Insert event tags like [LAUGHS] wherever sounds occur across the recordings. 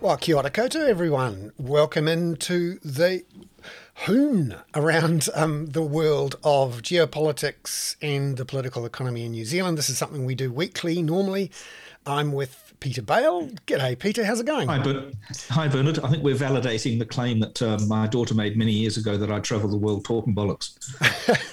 Well, kia ora koutou, everyone. Welcome into the hoon around um, the world of geopolitics and the political economy in New Zealand. This is something we do weekly normally. I'm with Peter Bale. G'day, Peter. How's it going? Hi, Ber- Hi Bernard. I think we're validating the claim that uh, my daughter made many years ago that I travel the world talking bollocks.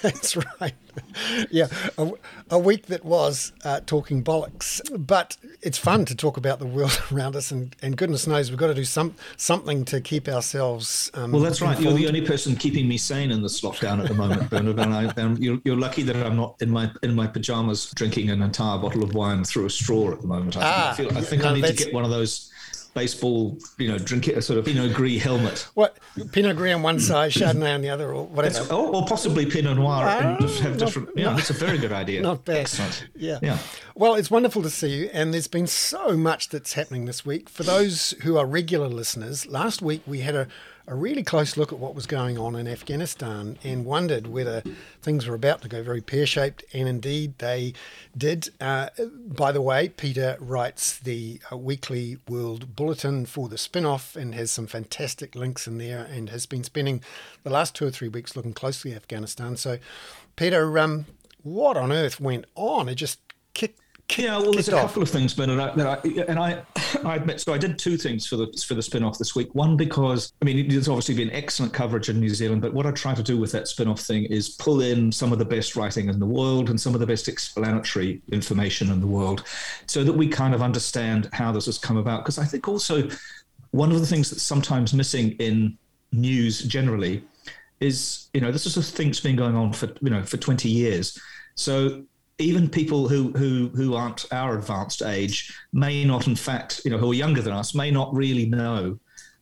[LAUGHS] That's right. [LAUGHS] Yeah, a, a, week that was uh, talking bollocks. But it's fun to talk about the world [LAUGHS] around us, and, and goodness knows we've got to do some something to keep ourselves. Um, well, that's right. You're the only person keeping me sane in this lockdown at the moment, Bernard. And, I, you're, you're, lucky that I'm not in my in my pajamas drinking an entire bottle of wine through a straw at the moment. I, ah, I feel I think no, I need to get one of those baseball, you know, drink it a sort of Pinot Gris helmet. What Pinot Gris on one side, Chardonnay on the other, or whatever. Or, oh, or, possibly Pinot Noir, and ah, just have different. Yeah, that's a very good idea. Not bad. Excellent. Yeah. Yeah. Well, it's wonderful to see you, and there's been so much that's happening this week. For those who are regular listeners, last week we had a a really close look at what was going on in Afghanistan and wondered whether things were about to go very pear shaped, and indeed they did. Uh, by the way, Peter writes the uh, weekly World Bulletin for the spin off and has some fantastic links in there and has been spending the last two or three weeks looking closely at Afghanistan. So, Peter, um, what on earth went on? It just yeah, well, there's a couple of things, Ben, and I, and I, I admit. So I did two things for the for the spin off this week. One because I mean, there's obviously been excellent coverage in New Zealand, but what I try to do with that spin off thing is pull in some of the best writing in the world and some of the best explanatory information in the world, so that we kind of understand how this has come about. Because I think also one of the things that's sometimes missing in news generally is you know this is a thing that's been going on for you know for 20 years. So even people who who who aren't our advanced age may not, in fact, you know, who are younger than us, may not really know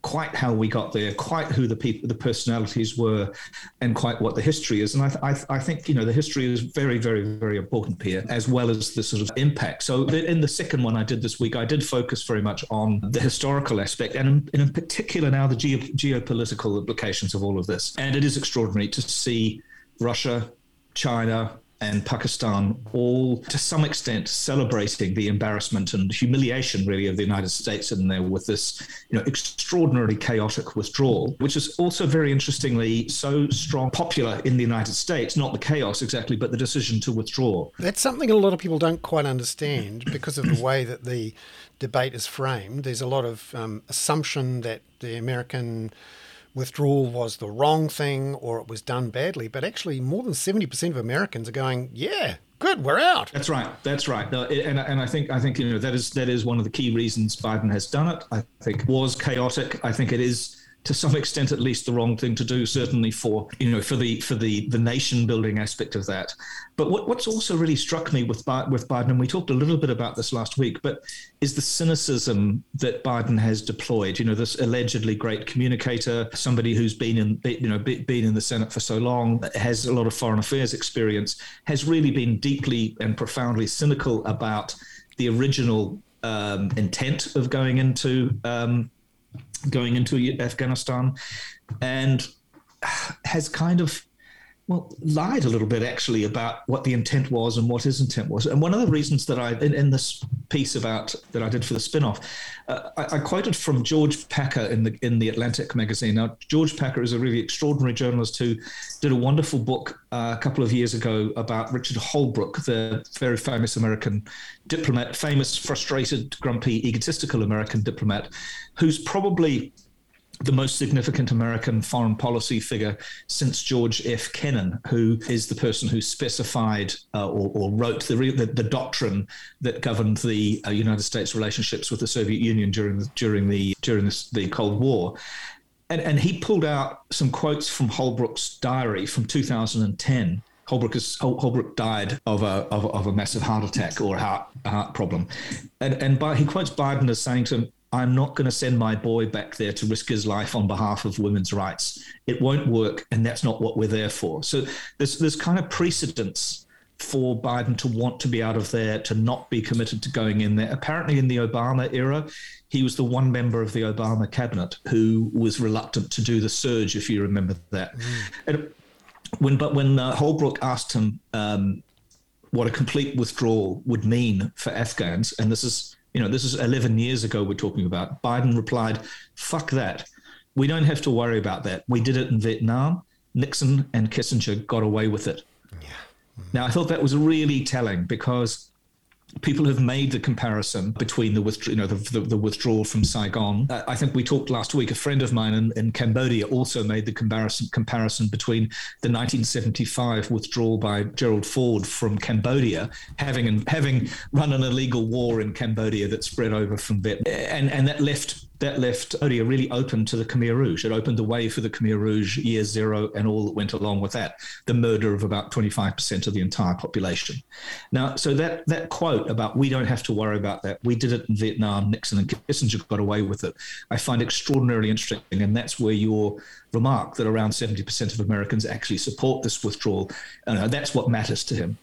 quite how we got there, quite who the people, the personalities were, and quite what the history is. And I, th- I, I, think you know the history is very, very, very important here, as well as the sort of impact. So in the second one I did this week, I did focus very much on the historical aspect, and in, in particular now the geo- geopolitical implications of all of this. And it is extraordinary to see Russia, China, and Pakistan, all to some extent celebrating the embarrassment and humiliation, really, of the United States in there with this, you know, extraordinarily chaotic withdrawal, which is also very interestingly so strong, popular in the United States. Not the chaos exactly, but the decision to withdraw. That's something a lot of people don't quite understand because of the way that the debate is framed. There's a lot of um, assumption that the American withdrawal was the wrong thing or it was done badly. But actually, more than 70% of Americans are going, yeah, good, we're out. That's right. That's right. And, and I think I think you know that is that is one of the key reasons Biden has done it. I think was chaotic. I think it is to some extent at least the wrong thing to do certainly for you know for the for the the nation building aspect of that. But what, what's also really struck me with with Biden and we talked a little bit about this last week but is the cynicism that Biden has deployed. You know this allegedly great communicator somebody who's been in you know been in the Senate for so long has a lot of foreign affairs experience has really been deeply and profoundly cynical about the original um, intent of going into um, going into Afghanistan, and has kind of well lied a little bit actually about what the intent was and what his intent was. And one of the reasons that I in, in this piece about that I did for the spin-off, uh, I, I, quoted from George Packer in the in the Atlantic magazine. Now George Packer is a really extraordinary journalist who did a wonderful book uh, a couple of years ago about Richard Holbrooke, the very famous American diplomat, famous frustrated, grumpy, egotistical American diplomat, who's probably the most significant American foreign policy figure since George F. Kennan, who is the person who specified uh, or, or, wrote the, the, the, doctrine that governed the uh, United States relationships with the Soviet Union during the, during the during the, the Cold War. And, and he pulled out some quotes from Holbrooke's diary from 2010. Holbrooke, is, Holbrooke died of a, of, of, a massive heart attack or heart, heart problem. And, and by, he quotes Biden as saying to him, I'm not going to send my boy back there to risk his life on behalf of women's rights. It won't work, and that's not what we're there for. So there's there's kind of precedence for Biden to want to be out of there, to not be committed to going in there. Apparently, in the Obama era, he was the one member of the Obama cabinet who was reluctant to do the surge, if you remember that. Mm. And when but when uh, Holbrooke asked him um, what a complete withdrawal would mean for Afghans, and this is You know, this is 11 years ago we're talking about. Biden replied, fuck that. We don't have to worry about that. We did it in Vietnam. Nixon and Kissinger got away with it. Yeah. Now, I thought that was really telling because people have made the comparison between the, withdraw, you know, the, the, the, withdrawal from Saigon. Uh, I think we talked last week. A friend of mine in, in Cambodia also made the comparison comparison between the 1975 withdrawal by Gerald Ford from Cambodia, having having run an illegal war in Cambodia that spread over from Vietnam, and and that left that left Cambodia really open to the Khmer Rouge. It opened the way for the Khmer Rouge year zero and all that went along with that, the murder of about 25% of the entire population. Now, so that, that quote about we don't have to worry about that, we did it in Vietnam, Nixon and Kissinger got away with it, I find extraordinarily interesting. And that's where your remark that around 70% of Americans actually support this withdrawal, uh, that's what matters to him.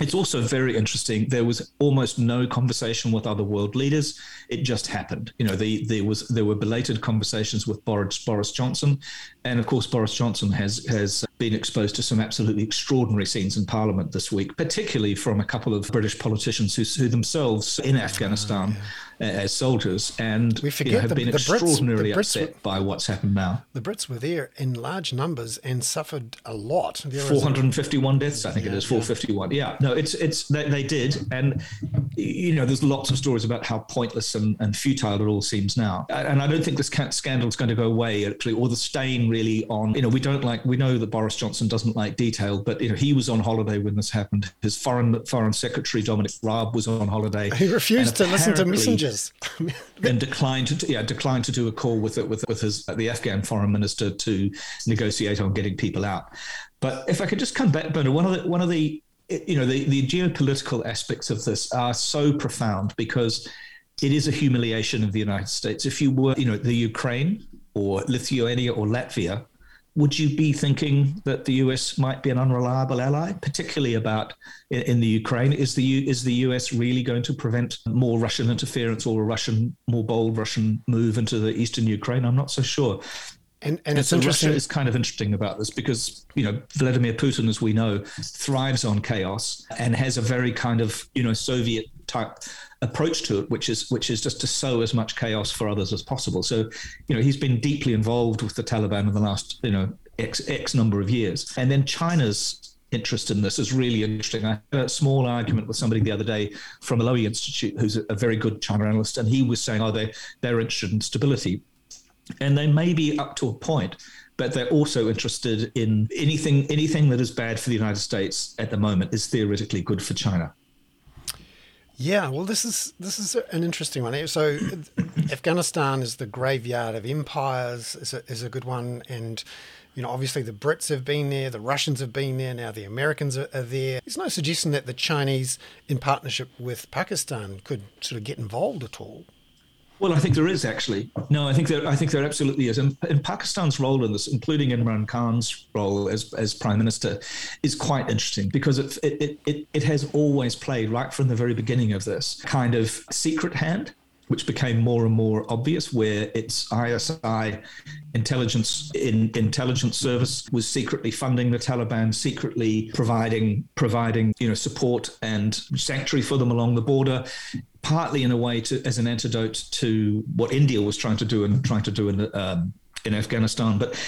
It's also very interesting. There was almost no conversation with other world leaders. It just happened. You know, the, there was there were belated conversations with Boris, Boris Johnson, and of course Boris Johnson has has been exposed to some absolutely extraordinary scenes in Parliament this week, particularly from a couple of British politicians who, who themselves in ah, Afghanistan. Oh, yeah Uh, as soldiers, and we forget you know, have the, been the extraordinarily Brits, upset were, by what's happened now. The Brits were there in large numbers and suffered a lot. Four hundred and fifty-one deaths, I think yeah, it is. Four fifty-one. Yeah. yeah, no, it's it's they, they, did, and you know, there's lots of stories about how pointless and, and futile it all seems now. And I don't think this scandal is going to go away actually, or the stain really on. You know, we don't like. We know that Boris Johnson doesn't like detail, but you know, he was on holiday when this happened. His foreign foreign secretary Dominic Raab was on holiday. He refused to listen to and [LAUGHS] declined to yeah declined to do a call with it with with his the Afghan foreign minister to negotiate on getting people out. But if I could just come back, Bernard, one of the one of the you know the, the geopolitical aspects of this are so profound because it is a humiliation of the United States. If you were you know the Ukraine or Lithuania or Latvia would you be thinking that the US might be an unreliable ally, particularly about in, in the Ukraine? Is the U, is the US really going to prevent more Russian interference or a Russian more bold Russian move into the eastern Ukraine? I'm not so sure. And, and, so interesting. Russia is kind of interesting about this because you know Vladimir Putin, as we know, thrives on chaos and has a very kind of you know Soviet type approach to it, which is which is just to sow as much chaos for others as possible. So, you know, he's been deeply involved with the Taliban in the last you know x x number of years, and then China's interest in this is really interesting. I had a small argument with somebody the other day from the Lowy Institute, who's a very good China analyst, and he was saying, "Oh, they they're interested in stability." And they may be up to a point, but they're also interested in anything anything that is bad for the United States at the moment is theoretically good for China. Yeah, well, this is this is an interesting one. So, Afghanistan is the graveyard of empires is a, is a good one, and you know, obviously the Brits have been there, the Russians have been there, now the Americans are, are there. There's no suggestion that the Chinese, in partnership with Pakistan, could sort of get involved at all. Well, I think there is actually. No, I think there. I think there absolutely is. And, and, Pakistan's role in this, including Imran Khan's role as, as prime minister, is quite interesting because it, it it it has always played right from the very beginning of this kind of secret hand which became more and more obvious, where its ISI intelligence in, intelligence service was secretly funding the Taliban, secretly providing providing you know support and sanctuary for them along the border, partly in a way to as an antidote to what India was trying to do and trying to do in the um, in Afghanistan. But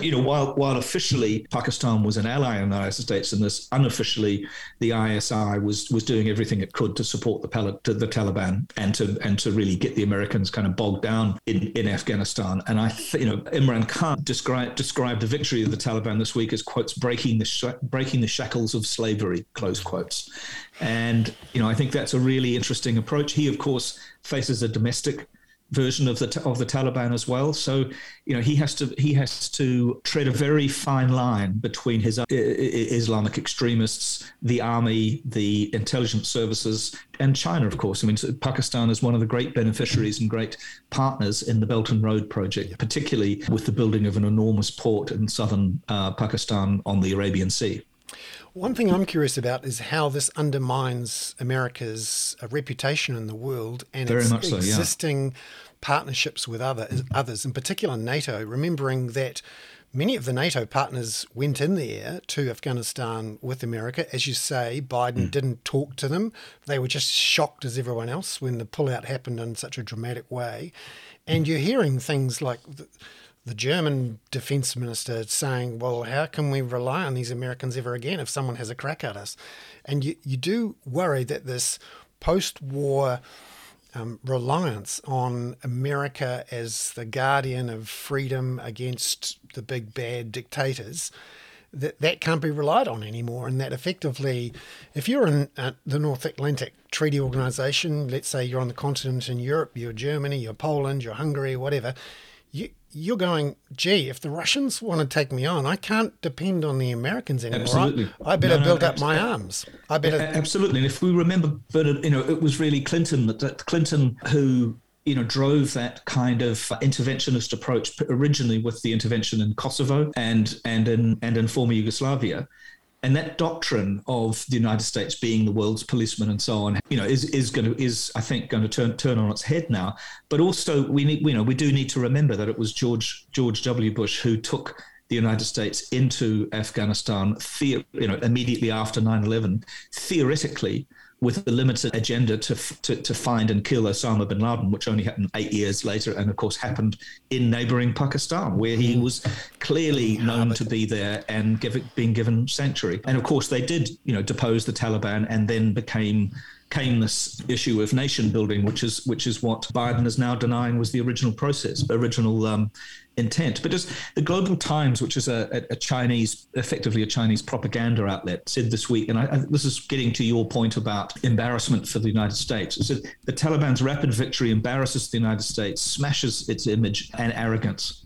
you know, while while officially Pakistan was an ally in the United States in this, unofficially the ISI was was doing everything it could to support the to the Taliban and to and to really get the Americans kind of bogged down in, in Afghanistan. And I, th- you know, Imran Khan described described the victory of the Taliban this week as quotes breaking the sh- breaking the shackles of slavery close quotes. And you know, I think that's a really interesting approach. He, of course, faces a domestic version of the of the Taliban as well. So you know he has to he has to tread a very fine line between his uh, Islamic extremists, the army, the intelligence services, and China, of course. I mean, Pakistan is one of the great beneficiaries and great partners in the Belt and Road project, particularly with the building of an enormous port in southern uh, Pakistan on the Arabian Sea. One thing I'm curious about is how this undermines America's uh, reputation in the world and Very its existing partnerships with other, others, in particular NATO, remembering that many of the NATO partners went in there to Afghanistan with America. As you say, Biden mm. didn't talk to them. They were just shocked as everyone else when the pullout happened in such a dramatic way. And you're hearing things like the, the German defense minister saying, well, how can we rely on these Americans ever again if someone has a crack at us? And you, you do worry that this post war um, reliance on America as the guardian of freedom against the big bad dictators that that can't be relied on anymore. And that effectively if you're in uh, the North Atlantic Treaty Organization let's say you're on the continent in Europe you're Germany you're Poland you're Hungary whatever you you're going, gee, if the Russians want to take me on, I can't depend on the Americans anymore. Absolutely. I, I better no, no, build up my arms. I better. Absolutely. And if we remember, Bernard, you know, it was really Clinton that Clinton who you know, drove that kind of interventionist approach originally with the intervention in Kosovo and and in and in former Yugoslavia, and that doctrine of the United States being the world's policeman and so on, you know, is is going to is I think going to turn turn on its head now. But also we need, you know, we do need to remember that it was George George W. Bush who took the United States into Afghanistan, you know, immediately after 9/11, theoretically with a limited agenda to, to, to find and kill Osama bin Laden, which only happened eight years later, and of course happened in neighboring Pakistan, where he was clearly known to be there and give, being given sanctuary. And of course, they did, you know, depose the Taliban and then became came this issue of nation building, which is which is what Biden is now denying was the original process, original um, intent. But just the Global Times, which is a, a, Chinese, effectively a Chinese propaganda outlet, said this week, and I, I, this is getting to your point about embarrassment for the United States. It said the Taliban's rapid victory embarrasses the United States, smashes its image and arrogance.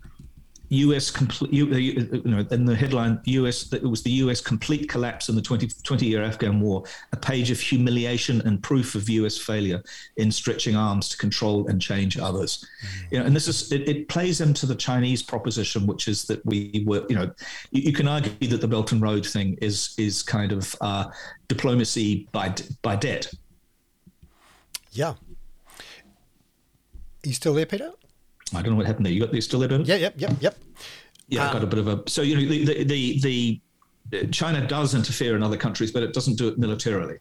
U.S. complete, you, you know, in the headline, U.S. it was the U.S. complete collapse in the 20, 20 year Afghan war, a page of humiliation and proof of U.S. failure in stretching arms to control and change others. Mm. You know, and this is it, it, plays into the Chinese proposition, which is that we were, you know, you, you can argue that the Belt and Road thing is is kind of uh, diplomacy by by debt. Yeah. Are you still there, Peter? I don't know what happened there. You got this still there, Yeah, yep, yep, yep. Yeah, um, got a bit of a. So you know the the the, the China does interfere in other countries, but it doesn't do it militarily.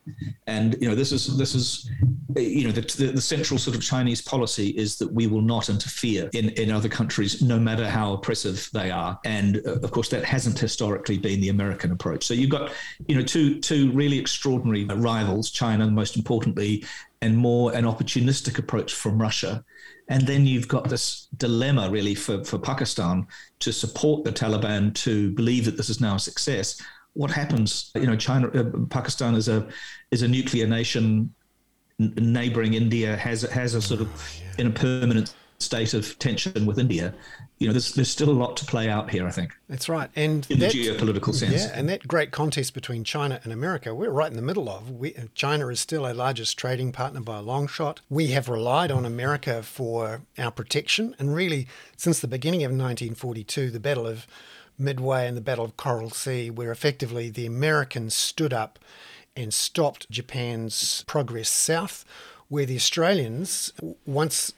And you know, this is this is you know the, the, the, central sort of Chinese policy is that we will not interfere in, in other countries, no matter how oppressive they are. And uh, of course, that hasn't historically been the American approach. So you've got you know two two really extraordinary rivals, China, most importantly, and more an opportunistic approach from Russia. And then you've got this dilemma, really, for, for Pakistan to support the Taliban to believe that this is now a success. What happens? You know, China, uh, Pakistan is a is a nuclear nation. N- neighboring India has has a sort of oh, in a permanent state of tension with India, you know, there's, there's still a lot to play out here, I think. That's right. And in that, the geopolitical sense. Yeah, and that great contest between China and America, we're right in the middle of. We, China is still our largest trading partner by a long shot. We have relied on America for our protection. And really, since the beginning of 1942, the Battle of Midway and the Battle of Coral Sea, where effectively the Americans stood up and stopped Japan's progress south where the Australians, once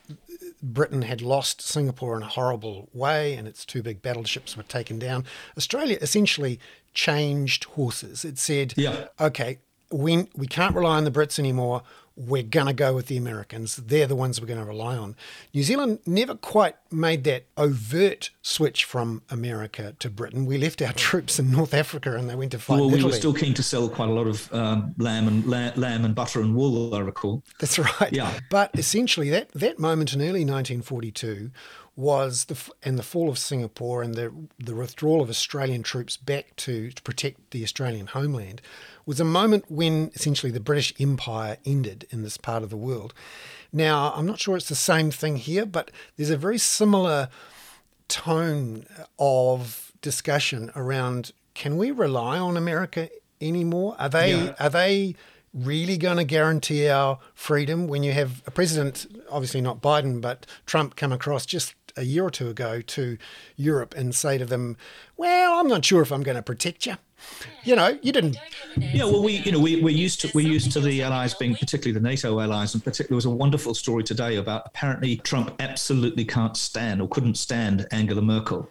Britain had lost Singapore in a horrible way and its two big battleships were taken down. Australia essentially changed horses. It said, yeah. okay, we, we can't rely on the Brits anymore we're going to go with the Americans. They're the ones we're going to rely on. New Zealand never quite made that overt switch from America to Britain. We left our [LAUGHS] troops in North Africa and they went to fight. Well, we were still keen to sell quite a lot of um, lamb and lamb and butter and wool, I recall. That's right. Yeah. But essentially, that that moment in early 1942 was the and the fall of Singapore and the the withdrawal of Australian troops back to, to protect the Australian homeland was a moment when essentially the British Empire ended in this part of the world. Now, I'm not sure it's the same thing here, but there's a very similar tone of discussion around can we rely on America anymore? Are they yeah. are they really going to guarantee our freedom when you have a president, obviously not Biden, but Trump come across just a year or two ago to Europe and say to them, "Well, I'm not sure if I'm going to protect you." You know, you didn't. Yeah, well, we you know we we're used to we're used to the allies being particularly the NATO allies, and particularly there was a wonderful story today about apparently Trump absolutely can't stand or couldn't stand Angela Merkel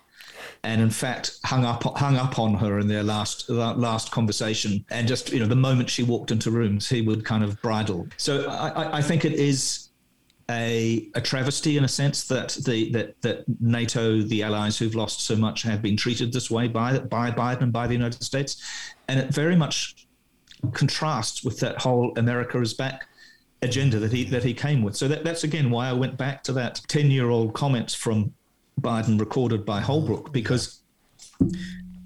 and in fact hung up hung up on her in their last last conversation. And just you know, the moment she walked into rooms, he would kind of bridle. So I, I think it is. A, a, travesty in a sense that the that, that NATO, the allies who've lost so much, have been treated this way by by Biden and by the United States, and it very much contrasts with that whole America is back agenda that he that he came with. So that, that's again why I went back to that ten year old comments from Biden recorded by Holbrooke because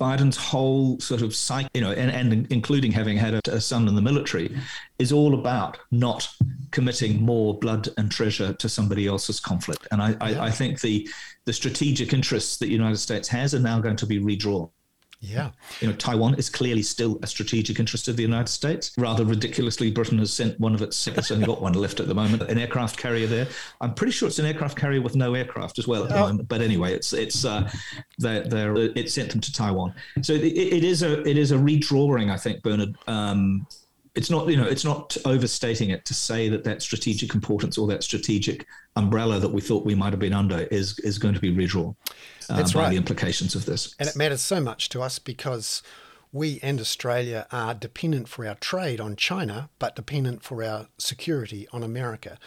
Biden's whole sort of psych, you know, and, and including having had a, a, son in the military, is all about not committing more blood and treasure to somebody else's conflict. And I, I, I think the the strategic interests that the United States has are now going to be redrawn. Yeah. You know, Taiwan is clearly still a strategic interest of the United States. Rather ridiculously, Britain has sent one of its, it's only got one left at the moment, an aircraft carrier there. I'm pretty sure it's an aircraft carrier with no aircraft as well at the oh. moment. But anyway, it's, it's, uh, they're, they're, it sent them to Taiwan. So it, it is a, it is a redrawing, I think, Bernard, um, it's not you know it's not overstating it to say that that strategic importance or that strategic umbrella that we thought we might have been under is is going to be redrawn uh, That's by right. the implications of this. And it matters so much to us because we and Australia are dependent for our trade on China, but dependent for our security on America.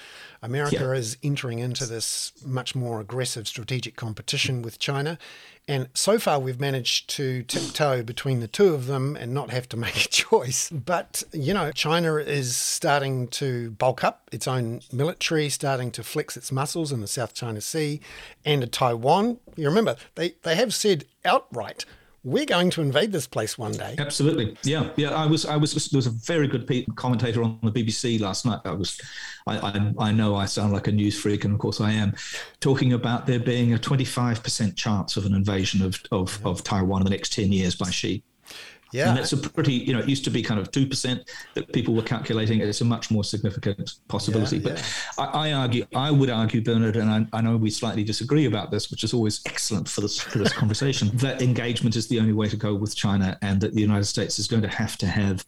America yeah. is entering into this much more aggressive strategic competition with China. And so far, we've managed to tiptoe between the two of them and not have to [LAUGHS] make a choice. But, you know, China is starting to bulk up its own military, starting to flex its muscles in the South China Sea and Taiwan. You remember, they, they have said outright we're going to invade this place one day. Absolutely, yeah, yeah. I was, I was. There was a very good commentator on the BBC last night. I was, I, I, I know I sound like a news freak, and of course I am, talking about there being a 25% chance of an invasion of of, of Taiwan in the next 10 years by Xi. Yeah. And it's a pretty, you know, it used to be kind of 2% that people were calculating. It's a much more significant possibility. Yeah, but yeah. I, I, argue, I would argue, Bernard, and I, I, know we slightly disagree about this, which is always excellent for this, for this conversation, [LAUGHS] that engagement is the only way to go with China and that the United States is going to have to have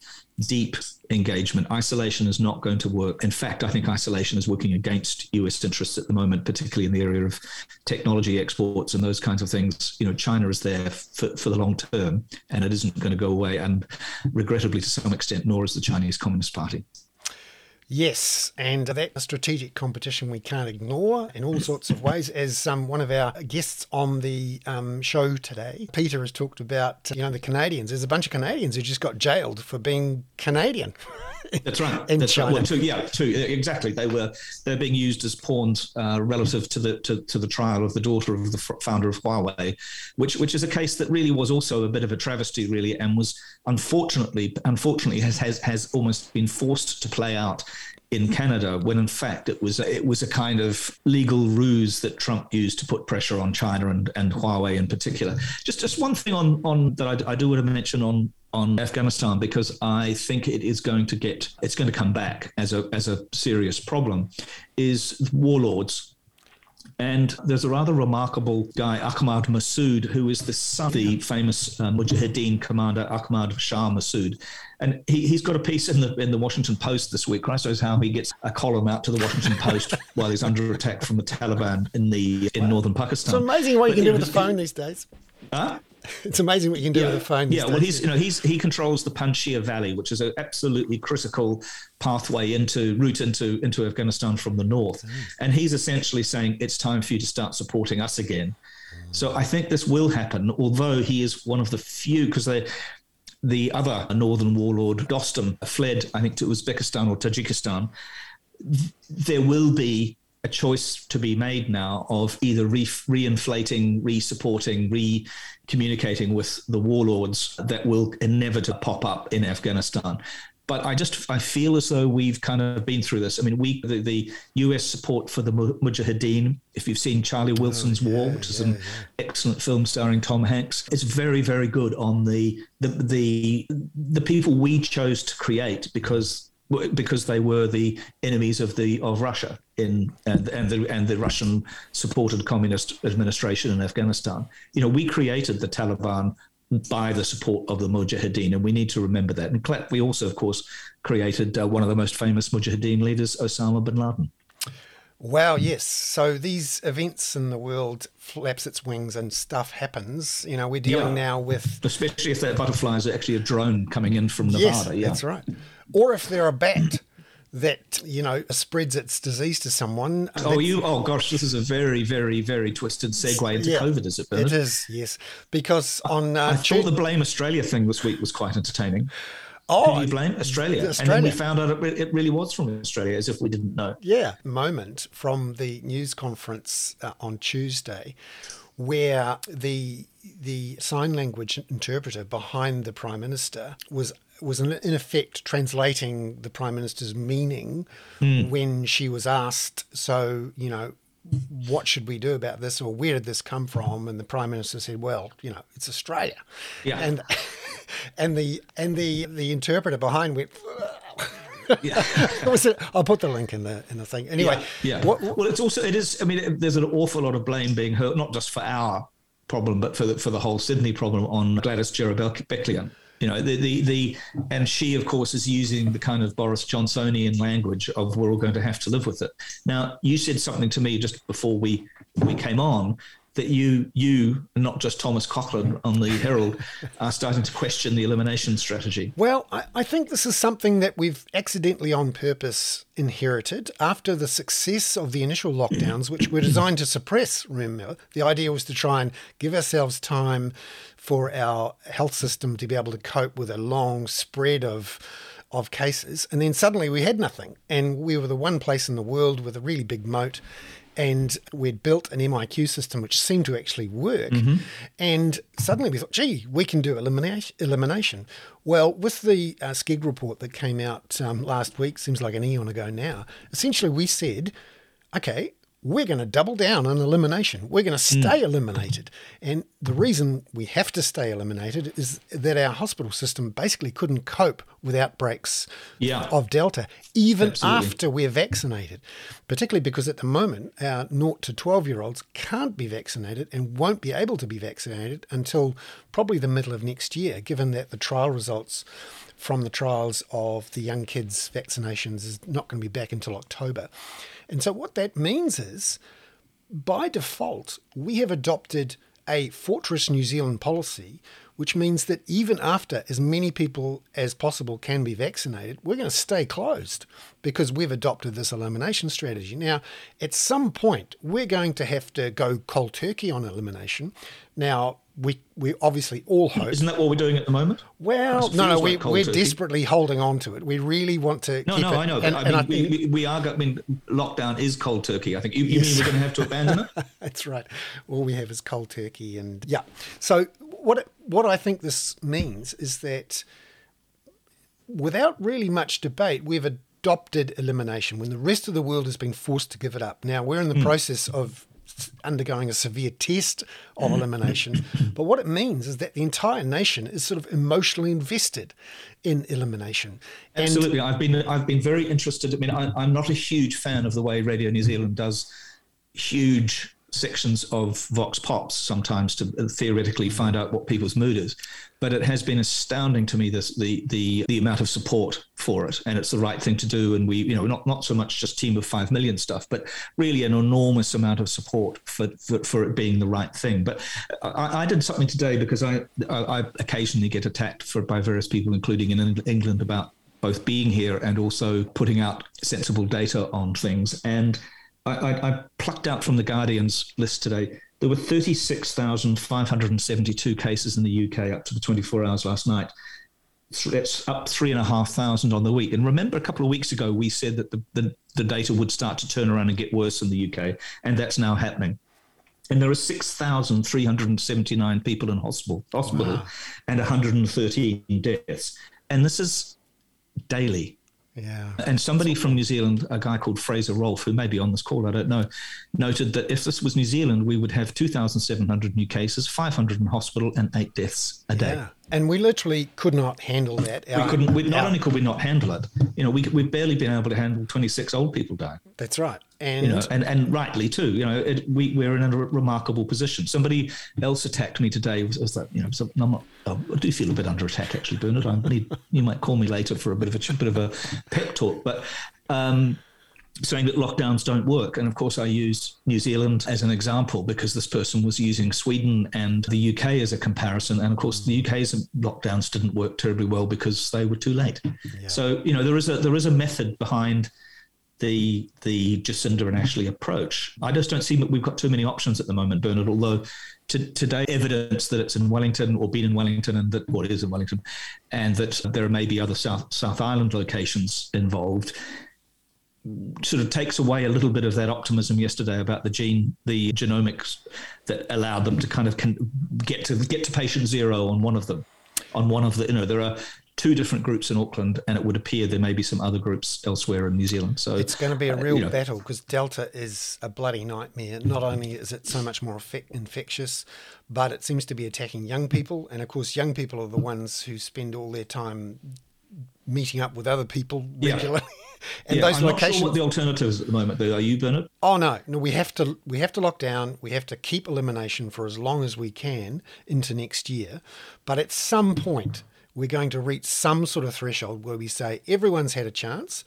deep engagement. Isolation is not going to work. In fact, I think isolation is working against US interests at the moment, particularly in the area of technology exports and those kinds of things. You know, China is there for, for the long term and it isn't going to go away. And regrettably, to some extent, nor is the Chinese Communist Party. Yes, and that strategic competition we can't ignore in all sorts of ways. As um, one of our guests on the um, show today, Peter has talked about, you know, the Canadians. There's a bunch of Canadians who just got jailed for being Canadian. [LAUGHS] That's right. [LAUGHS] in That's China. Right. Well, two, yeah, two, exactly. They were they're being used as pawns uh, relative to the to, to the trial of the daughter of the founder of Huawei, which which is a case that really was also a bit of a travesty, really, and was unfortunately unfortunately has has, has almost been forced to play out in Canada, when in fact it was it was a kind of legal ruse that Trump used to put pressure on China and, and Huawei in particular. Just just one thing on on that I, I do want to mention on on Afghanistan because I think it is going to get it's going to come back as a as a serious problem is warlords and there's a rather remarkable guy, Ahmad Massoud, who is the son of the famous uh, Mujahideen commander Ahmad Shah Massoud. And he, has got a piece in the in the Washington Post this week. Christ knows how he gets a column out to the Washington Post [LAUGHS] while he's under attack from the Taliban in the in northern Pakistan. It's amazing what you can do with the phone these days. Huh? It's amazing what you can do yeah. with a phone. Yeah, well, he's you know he's he controls the Panjshir Valley, which is an absolutely critical pathway into route into into Afghanistan from the north, mm. and he's essentially saying it's time for you to start supporting us again. Mm. So I think this will happen, although he is one of the few because they. The other northern warlord, Dostum, fled, I think, to Uzbekistan or Tajikistan. There will be a choice to be made now of either re- reinflating, re-supporting, re-communicating with the warlords that will inevitably pop up in Afghanistan. But I just I feel as though we've kind of been through this. I mean, we the, the U.S. support for the Mujahideen. If you've seen Charlie oh, Wilson's oh, yeah, War, which is yeah, an yeah. excellent film starring Tom Hanks, it's very very good on the the the the people we chose to create because because they were the enemies of the of Russia in and and the and the Russian supported communist administration in Afghanistan. You know, we created the Taliban by the support of the Mujahideen, and we need to remember that. And we also, of course, created uh, one of the most famous Mujahideen leaders, Osama bin Laden. Wow, yes. So these events in the world flaps its wings and stuff happens. You know, we're dealing yeah. now with. Especially if that butterfly is actually a drone coming in from Nevada. Yes, yeah. that's right. Or if they're a bat that, you know, spreads its disease to someone. Oh, you, oh gosh, this is a very, very, very twisted segue into yeah, COVID, is it, Bernard? It is, yes. Because on. Uh, I thought the Blame Australia thing this week was quite entertaining. Oh, Who do you blame? Australia. Australia. And then we found out it, really was from Australia, as if we didn't know. Yeah, moment from the news conference uh, on Tuesday, where the the sign language interpreter behind the prime minister was was in, effect translating the prime minister's meaning mm. when she was asked. So you know, what should we do about this or where did this come from and the prime minister said well you know it's australia yeah and [LAUGHS] and the and the the interpreter behind went. [LAUGHS] yeah. [LAUGHS] I'll put the link in the in the thing. Anyway, yeah. yeah. What, what, well, it's also it is. I mean, there's an awful lot of blame being hurt, not just for our problem, but for the, for the whole Sydney problem on Gladys Berejiklian. You know, the, the the and she, of course, is using the kind of Boris Johnsonian language of we're all going to have to live with it. Now, you said something to me just before we we came on that you, you, not just Thomas Coughlan on the Herald, [LAUGHS] are starting to question the elimination strategy? Well, I, I think this is something that we've accidentally on purpose inherited after the success of the initial lockdowns, which were designed to suppress, remember, the idea was to try and give ourselves time for our health system to be able to cope with a long spread of of cases and then suddenly we had nothing and we were the one place in the world with a really big moat and we'd built an MIQ system which seemed to actually work. Mm-hmm. And suddenly we thought, gee, we can do elimination. elimination. Well, with the uh, Skegg report that came out um, last week, seems like an eon ago now, essentially we said, okay, we're going to double down on elimination. We're going to hmm. stay mm. eliminated. And the reason we have to stay eliminated is that our hospital system basically couldn't cope with outbreaks yeah. of Delta, even Absolutely. after we're vaccinated, particularly because at the moment, our 0 to 12 year olds can't be vaccinated and won't be able to be vaccinated until probably the middle of next year, given that the trial results from the trials of the young kids' vaccinations is not going to be back until October. And so, what that means is, by default, we have adopted a Fortress New Zealand policy, which means that even after as many people as possible can be vaccinated, we're going to stay closed because we've adopted this elimination strategy. Now, at some point, we're going to have to go cold turkey on elimination. Now, we we obviously all hmm, hope. Isn't that what we're doing at the moment? Well, no, no, we, we're desperately holding on to it. We really want to. No, no, it, I know. And, I mean, I think, we, we, are. I mean, lockdown is cold turkey. I think you, you yes. mean we're going to have to [LAUGHS] abandon it? That's right. All we have is cold turkey, and yeah. So what what I think this means is that without really much debate, we've adopted elimination when the rest of the world has been forced to give it up. Now we're in the mm. process of undergoing a severe test of elimination. [LAUGHS] but what it means is that the entire nation is sort of emotionally invested in elimination. And Absolutely, I've been I've been very interested. I mean, I, I'm not a huge fan of the way Radio New Zealand does huge sections of Vox Pops sometimes to uh, theoretically find out what people's mood is. But it has been astounding to me this the the the amount of support for it, and it's the right thing to do. And we, you know, not not so much just team of five million stuff, but really an enormous amount of support for for, for it being the right thing. But I, I did something today because I, I occasionally get attacked for by various people, including in England, about both being here and also putting out sensible data on things and I, I, I plucked out from the Guardian's list today. There were 36,572 cases in the UK up to the 24 hours last night. That's up three and a half thousand on the week. And remember, a couple of weeks ago, we said that the, the, the data would start to turn around and get worse in the UK, and that's now happening. And there are 6,379 people in hospital, hospital wow. and 113 deaths. And this is daily. Yeah. And somebody from New Zealand, a guy called Fraser Rolfe, who may be on this call, I don't know, noted that if this was New Zealand, we would have 2,700 new cases, 500 in hospital, and eight deaths a day. Yeah. And we literally could not handle that. We couldn't. We, not only could we not handle it, you know, we we've barely been able to handle 26 old people dying. That's right, and you know, and, and rightly too. You know, it, we we're in a remarkable position. Somebody else attacked me today. Was, was that you know? So I'm not, oh, I do feel a bit under attack actually, Bernard. I need you might call me later for a bit of a bit of a pep talk, but. Um, saying that lockdowns don't work. And of course, I use New Zealand as an example because this person was using Sweden and the UK as a comparison. And of course, the UK's lockdowns didn't work terribly well because they were too late. Yeah. So you know there is a there is a method behind the the Jacinda and Ashley approach. I just don't see that we've got too many options at the moment, Bernard. Although to, today evidence that it's in Wellington or been in Wellington and that what well, is in Wellington, and that there may be other South South Island locations involved sort of takes away a little bit of that optimism yesterday about the gene, the genomics that allowed them to kind of get to get to patient zero on one of them. On one of the, you know, there are two different groups in Auckland, and it would appear there may be some other groups elsewhere in New Zealand. So it's going to be a real uh, you know, battle because Delta is a bloody nightmare. Not only is it so much more effect- infectious, but it seems to be attacking young people, and of course, young people are the ones who spend all their time meeting up with other people regularly. Yeah. [LAUGHS] and yeah, those I'm locations. Not sure what the alternatives at the moment though. Are you, Bernard? Oh no, no. We have to we have to lock down. We have to keep elimination for as long as we can into next year. But at some point, we're going to reach some sort of threshold where we say everyone's had a chance.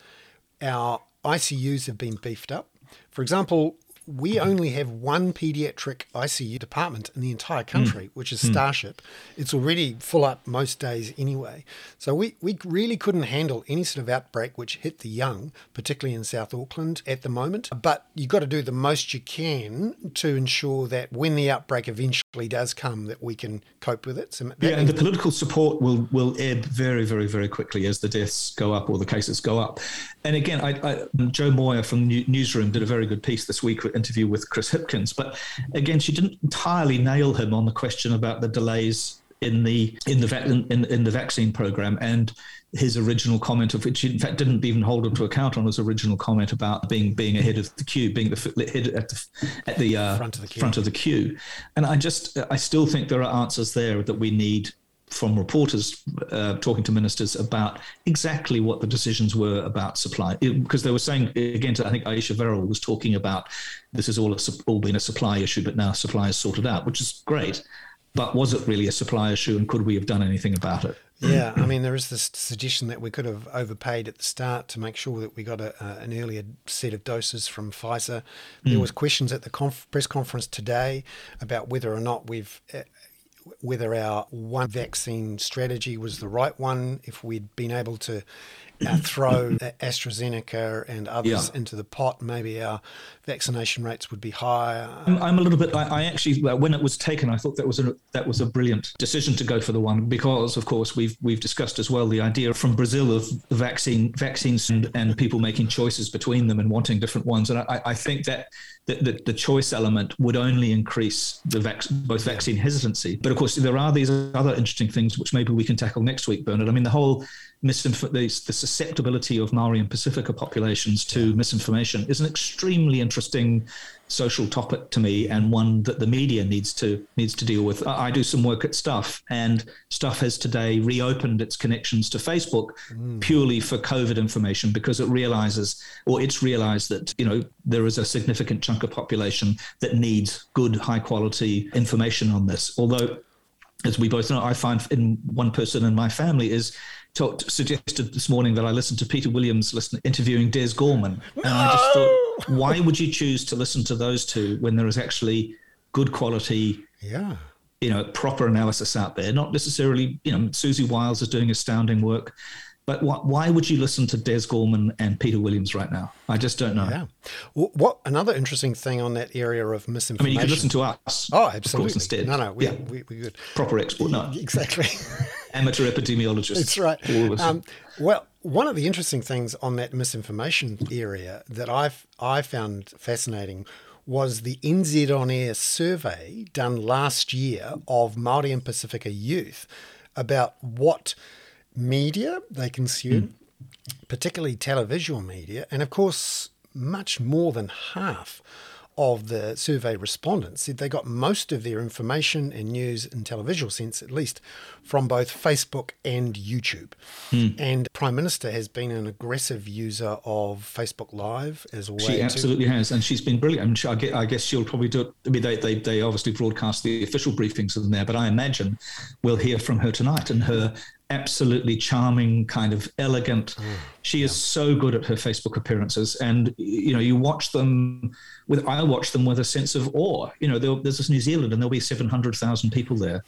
Our ICUs have been beefed up. For example, we only have one pediatric ICU department in the entire country, mm. which is hmm. Starship. Mm. It's already full up most days anyway. So we, we really couldn't handle any sort of outbreak which hit the young, particularly in South Auckland at the moment. But you've got to do the most you can to ensure that when the outbreak eventually does come, that we can cope with it. So yeah, and the political support will, will ebb very, very, very quickly as the deaths go up or the cases go up. And again, I, I, Jo Moir from Newsroom did a very good piece this week interview with Chris Hipkins. But again, she didn't entirely nail him on the question about the delays in the in the in, in the vaccine program and his original comment of which in fact didn't even hold him to account on his original comment about being being ahead of the queue being the head at the at the, uh, front, of the front of the queue and i just i still think there are answers there that we need from reporters uh, talking to ministers about exactly what the decisions were about supply, because they were saying again, to, I think Ayesha Verrall was talking about this has all a, all been a supply issue, but now supply is sorted out, which is great. But was it really a supply issue, and could we have done anything about it? Yeah, I mean, there is this suggestion that we could have overpaid at the start to make sure that we got a, uh, an earlier set of doses from Pfizer. There mm. was questions at the conf- press conference today about whether or not we've uh, whether our one vaccine strategy was the right one, if we'd been able to uh, [COUGHS] throw AstraZeneca and others yeah. into the pot, maybe our vaccination rates would be higher. I'm, I'm a little bit. I, I, actually, when it was taken, I thought that was a that was a brilliant decision to go for the one because, of course, we've we've discussed as well the idea from Brazil of vaccine vaccines and, and people making choices between them and wanting different ones, and I, I think that the, the, the, choice element would only increase the vac- both vaccine hesitancy. But of course, there are these other interesting things which maybe we can tackle next week, Bernard. I mean, the whole misinf- the, the susceptibility of Maori and Pacifica populations to misinformation is an extremely interesting social topic to me and one that the media needs to needs to deal with. I, I do some work at Stuff, and Stuff has today reopened its connections to Facebook mm. purely for COVID information because it realizes, or it's realized that you know there is a significant chunk of population that needs good, high quality information on this. Although as we both know, I find in one person in my family is talked, suggested this morning that I listened to Peter Williams listen, interviewing Des Gorman, and no! I just thought, why would you choose to listen to those two when there is actually good quality, yeah, you know, proper analysis out there? Not necessarily, you know, Siouxsie Wiles is doing astounding work. But why would you listen to Des Gorman and Peter Williams right now? I just don't know. Yeah. What another interesting thing on that area of misinformation? I mean, you could listen to us. Oh, absolutely. Course, instead. No, no, we, yeah. we, we good. Proper expert. No, [LAUGHS] exactly. [LAUGHS] Amateur epidemiologists. That's right. Um, well, one of the interesting things on that misinformation area that I've I found fascinating was the NZ On Air survey done last year of Maori and Pacifica youth about what media they consume, mm. particularly televisual media, and of course, much more than half of the survey respondents said they got most of their information and news in televisual sense, at least, from both Facebook and YouTube. Mm. And Prime Minister has been an aggressive user of Facebook Live as well. She absolutely to... has, and she's been brilliant. I guess, I guess she'll probably do it. I mean, they, they, they obviously broadcast the official briefings in there, but I imagine we'll hear from her tonight and her absolutely charming, kind of elegant. Mm, she yeah. is so good at her Facebook appearances, and you know, you watch them with. I watch them with a sense of awe. You know, there's this New Zealand, and there'll be seven hundred thousand people there,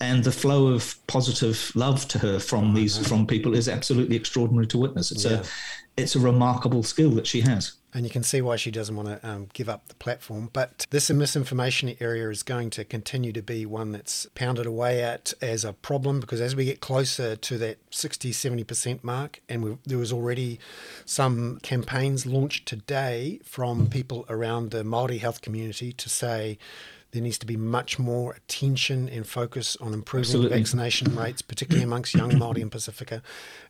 and the flow of positive love to her from these from people is absolutely extraordinary to witness. It's yeah. a it's a remarkable skill that she has. And you can see why she doesn't want to um, give up the platform. But this misinformation area is going to continue to be one that's pounded away at as a problem because as we get closer to that 60, 70% mark, and there was already some campaigns launched today from people around the Māori health community to say, there needs to be much more attention and focus on improving Absolutely. vaccination rates, particularly amongst young Māori and Pasifika.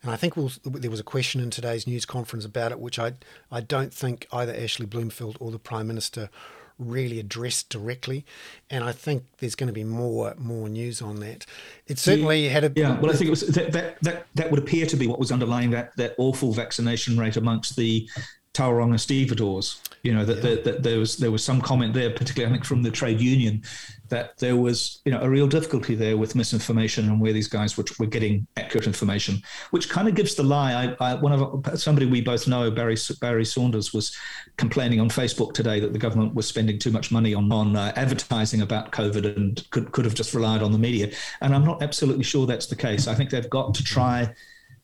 And I think we'll, there was a question in today's news conference about it, which I, I don't think either Ashley Bloomfield or the Prime Minister really addressed directly. And I think there's going to be more more news on that. It certainly had a yeah. Well, I think it was that, that that that would appear to be what was underlying that that awful vaccination rate amongst the Tauranga stevedores. You know that, yeah. that, that, there was there was some comment there, particularly I think from the trade union, that there was you know a real difficulty there with misinformation and where these guys were, were getting accurate information, which kind of gives the lie. I, I, one of somebody we both know, Barry Barry Saunders, was complaining on Facebook today that the government was spending too much money on on uh, advertising about COVID and could could have just relied on the media. And I'm not absolutely sure that's the case. I think they've got to try,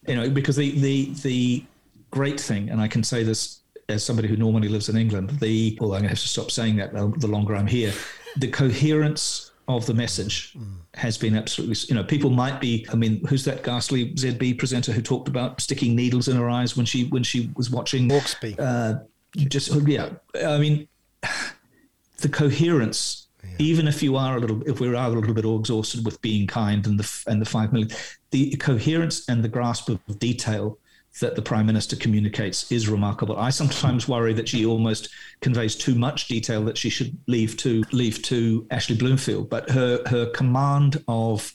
you know, because the the the great thing, and I can say this as somebody who normally lives in England, the well, I'm going to have to stop saying that the longer I'm here. The coherence of the message mm. has been absolutely. You know, people might be. I mean, who's that ghastly ZB presenter who talked about sticking needles in her eyes when she when she was watching Hawkesby? Uh, just yeah. I mean, [SIGHS] the coherence. Yeah. Even if you are a little, if we are a little bit exhausted with being kind and the and the five million, the coherence and the grasp of detail that the prime minister communicates is remarkable. I sometimes worry that she almost conveys too much detail that she should leave to leave to Ashley Bloomfield. But her her command of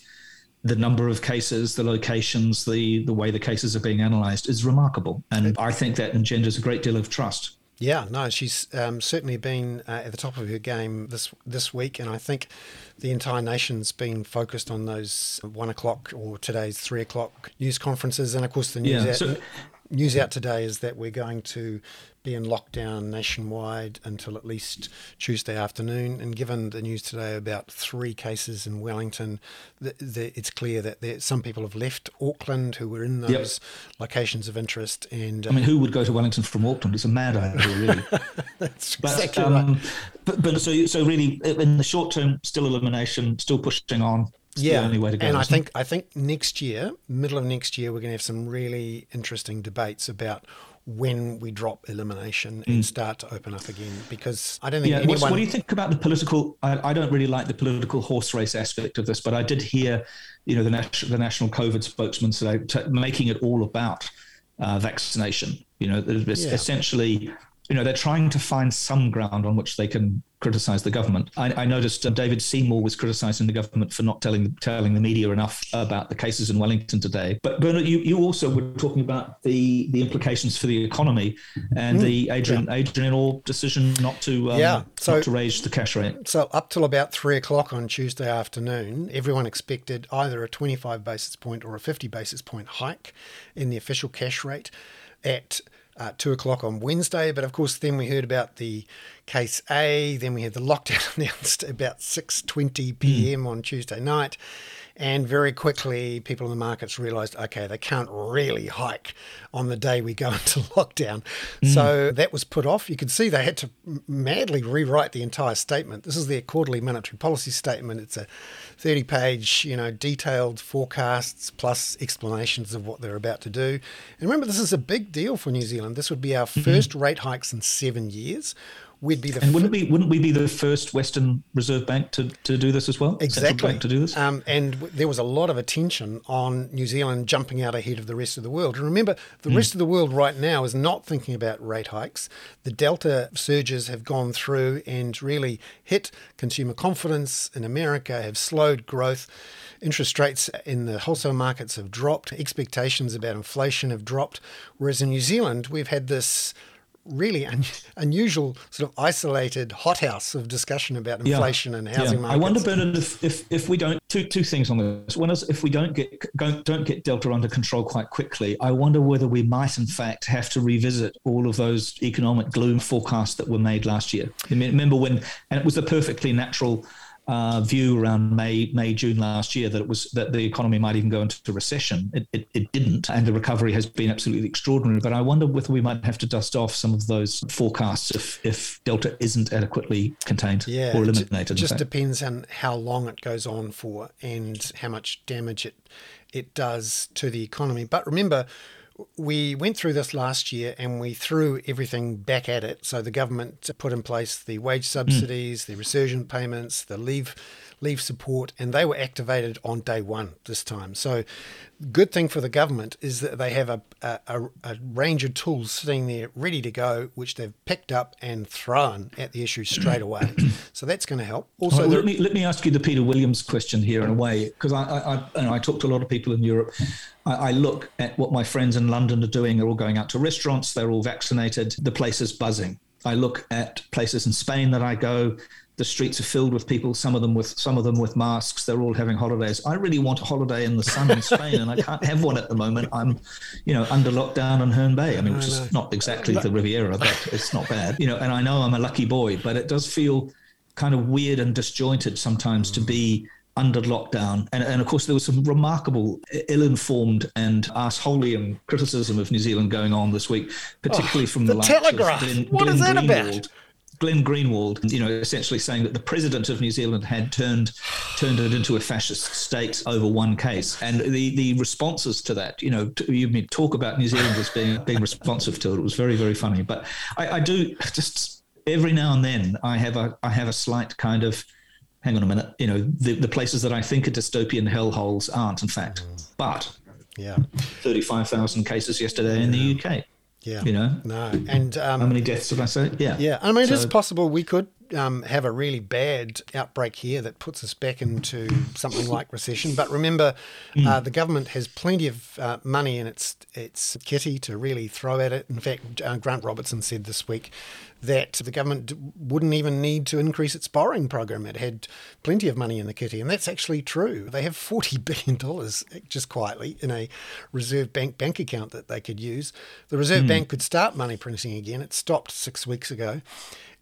the number of cases, the locations, the the way the cases are being analysed is remarkable, and I think that engenders a great deal of trust. Yeah, no, she's um, certainly been uh, at the top of her game this this week, and I think the entire nation's been focused on those one o'clock or today's three o'clock news conferences, and of course the news yeah, out, so, news out today is that we're going to be in lockdown nationwide until at least Tuesday afternoon. And given the news today about three cases in Wellington, the, the, it's clear that there, some people have left Auckland who were in those yep. locations of interest. And uh, I mean, who would go to Wellington from Auckland? It's a mad idea, really. [LAUGHS] That's but, exactly um, right. But, but so so really, in the short term, still elimination, still pushing on. It's yeah, go, and I think I think next year, middle of next year, we're going to have some really interesting debates about when we drop elimination and mm. start to open up again because I don't think yeah, anyone... what do you think about the political I, I, don't really like the political horse race aspect of this but I did hear you know the national the national COVID spokesman today t- making it all about uh, vaccination you know yeah. essentially you know they're trying to find some ground on which they can criticize the government. I, I noticed uh, David Seymour was criticizing the government for not telling telling the media enough about the cases in Wellington today. But Bernard, you, you also were talking about the the implications for the economy and mm, the Adrian yeah. Adrian Orr decision not to um, yeah. so, not to raise the cash rate. So up till about three o'clock on Tuesday afternoon, everyone expected either a 25 basis point or a 50 basis point hike in the official cash rate at uh, two o'clock on Wednesday. But of course, then we heard about the case A. Then we had the lockdown [LAUGHS] announced about six twenty p.m. Mm. on Tuesday night, and very quickly, people in the markets realised, okay, they can't really hike on the day we go [LAUGHS] into lockdown. Mm. So that was put off. You can see they had to madly rewrite the entire statement. This is their quarterly monetary policy statement. It's a 30 page, you know, detailed forecasts plus explanations of what they're about to do. And remember, this is a big deal for New Zealand. This would be our mm-hmm. first rate hikes in seven years we'd be the and wouldn't we wouldn't we be the first Western Reserve Bank to, to do this as well? Exactly to do this. Um, and w- there was a lot of attention on New Zealand jumping out ahead of the rest of the world. And remember, the mm. rest of the world right now is not thinking about rate hikes. The Delta surges have gone through and really hit consumer confidence in America, have slowed growth. Interest rates in the wholesale markets have dropped. Expectations about inflation have dropped. Whereas in New Zealand, we've had this really un- unusual sort of isolated hothouse of discussion about inflation yeah. and housing yeah. markets. I wonder, Bernard, if, if, if we don't two two things on this. One is if we don't get don't, don't get Delta under control quite quickly, I wonder whether we might in fact have to revisit all of those economic gloom forecasts that were made last year. Remember when and it was a perfectly natural uh, view around May, May, June last year that it was that the economy might even go into recession. It, it, it, didn't, and the recovery has been absolutely extraordinary. But I wonder whether we might have to dust off some of those forecasts if if Delta isn't adequately contained yeah, or eliminated. It just depends on how long it goes on for and how much damage it it does to the economy. But remember we went through this last year and we threw everything back at it. So the government put in place the wage subsidies, mm. the resurgent payments, the leave leave support, and they were activated on day one this time. So, good thing for the government is that they have a, a, a range of tools sitting there ready to go, which they've picked up and thrown at the issue straight [COUGHS] away. so that's going to help. Also, right, well, let me let me ask you the Peter Williams question here in a way, because I I, I, I talk to a lot of people in Europe. I, I look at what my friends in London are doing. They're all going out to restaurants. They're all vaccinated. The place is buzzing. I look at places in Spain that I go the streets are filled with people some of them with some of them with masks. They're all having holidays. I really want a holiday in the sun in [LAUGHS] spain and i can't have one at the moment. I'm you know under lockdown in herne bay. I mean which is not exactly the riviera but it's not bad. You know and i know i'm a lucky boy but it does feel kind of weird and disjointed sometimes to be under lockdown. And, and, of course, there was some remarkable, ill informed and assholeian criticism of New Zealand going on this week, particularly oh, from the, the Telegraph. Glenn, what Glenn is that Greenwald, about? Glenn Greenwald, you know, essentially saying that the president of New Zealand had turned turned it into a fascist state over one case, and the the responses to that, you know, you mean talk about New Zealanders being being responsive to it. It was very very funny. But I, I do just every now and then I have a I have a slight kind of hang on a minute, you know, the, the places that I think are dystopian hellholes aren't, in fact. Mm. But yeah, 35,000 cases yesterday yeah. in the UK. Yeah. You know? No. And um, how many deaths did I say? Yeah. Yeah. I mean, so, it's possible we could um, have a really bad outbreak here that puts us back into something like recession. But remember, mm. uh, the government has plenty of uh, money in its its kitty to really throw at it. In fact, uh, Grant Robertson said this week that the government wouldn't even need to increase its borrowing program. It had plenty of money in the kitty, and that's actually true. They have $40 [LAUGHS] billion just quietly in a Reserve Bank bank account that they could use. The Reserve mm. Bank could start money printing again. It stopped six weeks ago.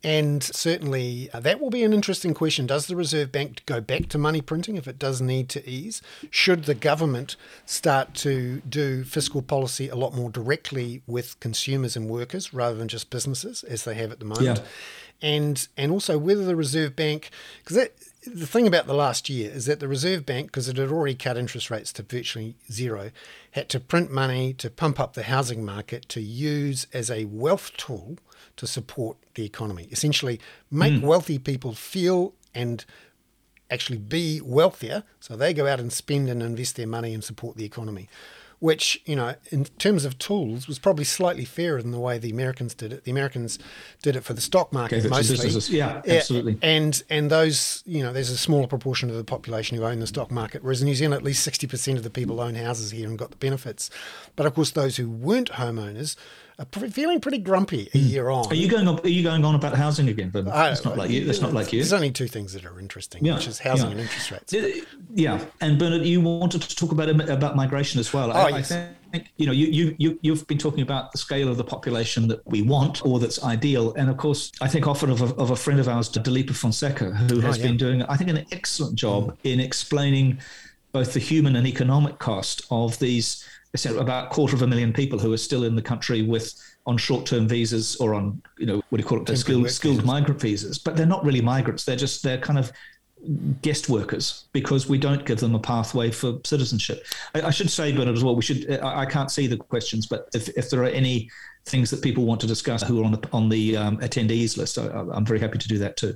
And certainly uh, that will be an interesting question. Does the Reserve Bank go back to money printing if it does need to ease? Should the government start to do fiscal policy a lot more directly with consumers and workers rather than just businesses as they have at the moment? Yeah. And and also whether the Reserve Bank because the thing about the last year is that the Reserve Bank, because it had already cut interest rates to virtually zero, had to print money to pump up the housing market to use as a wealth tool to support the economy. Essentially, make mm. wealthy people feel and actually be wealthier so they go out and spend and invest their money and support the economy which you know in terms of tools was probably slightly fairer than the way the Americans did it. The Americans did it for the stock market mostly, yeah, absolutely. And and those you know there's a smaller proportion of the population who own the stock market, whereas in New Zealand at least sixty percent of the people own houses here and got the benefits. But of course those who weren't homeowners feeling pretty grumpy a hmm. year on. Are you going? On, are you going on about housing again? But it's not like you. That's not like you. There's only two things that are interesting, yeah, which is housing yeah. and interest rates. Yeah, and Bernard, you wanted to talk about about migration as well. Oh, I, yes. I think you know you you you you've been talking about the scale of the population that we want or that's ideal, and of course, I think often of a, of a friend of ours, Dileepa Fonseka, who oh, has oh, yeah. been doing, I think, an excellent job mm. in explaining both the human and economic cost of these about a quarter of a million people who are still in the country with on short-term visas or on you know what do you call it skilled skilled migrant visas but they're not really migrants they're just they're kind of guest workers because we don't give them a pathway for citizenship. I, I should say, Bernard, as well. We should. I, I, can't see the questions, but if, if there are any things that people want to discuss who are on the on the um, attendees list, I, I'm very happy to do that too.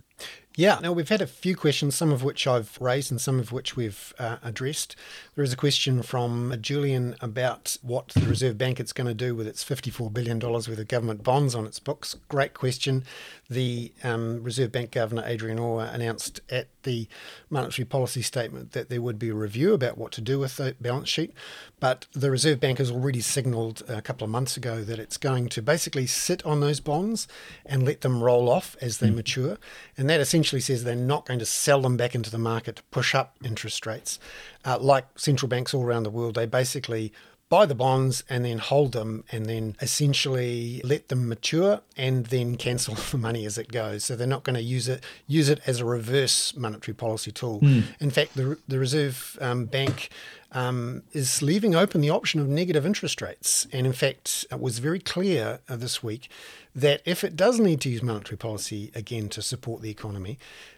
Yeah, now we've had a few questions, some of which I've raised and some of which we've uh, addressed. There is a question from Julian about what the Reserve Bank is going to do with its $54 billion worth of government bonds on its books. Great question. The um, Reserve Bank Governor Adrian Orr announced at the monetary policy statement that there would be a review about what to do with the balance sheet. But the Reserve Bank has already signalled a couple of months ago that it's going to basically sit on those bonds and let them roll off as they mm. mature. And that essentially says they're not going to sell them back into the market to push up interest rates. Uh, like central banks all around the world, they basically buy the bonds and then hold them and then essentially let them mature and then cancel [LAUGHS] the money as it goes. So they're not going to use it use it as a reverse monetary policy tool. Mm. In fact, the the Reserve um, Bank um, is leaving open the option of negative interest rates, and in fact, it was very clear uh, this week that if it does need to use monetary policy again to support the economy,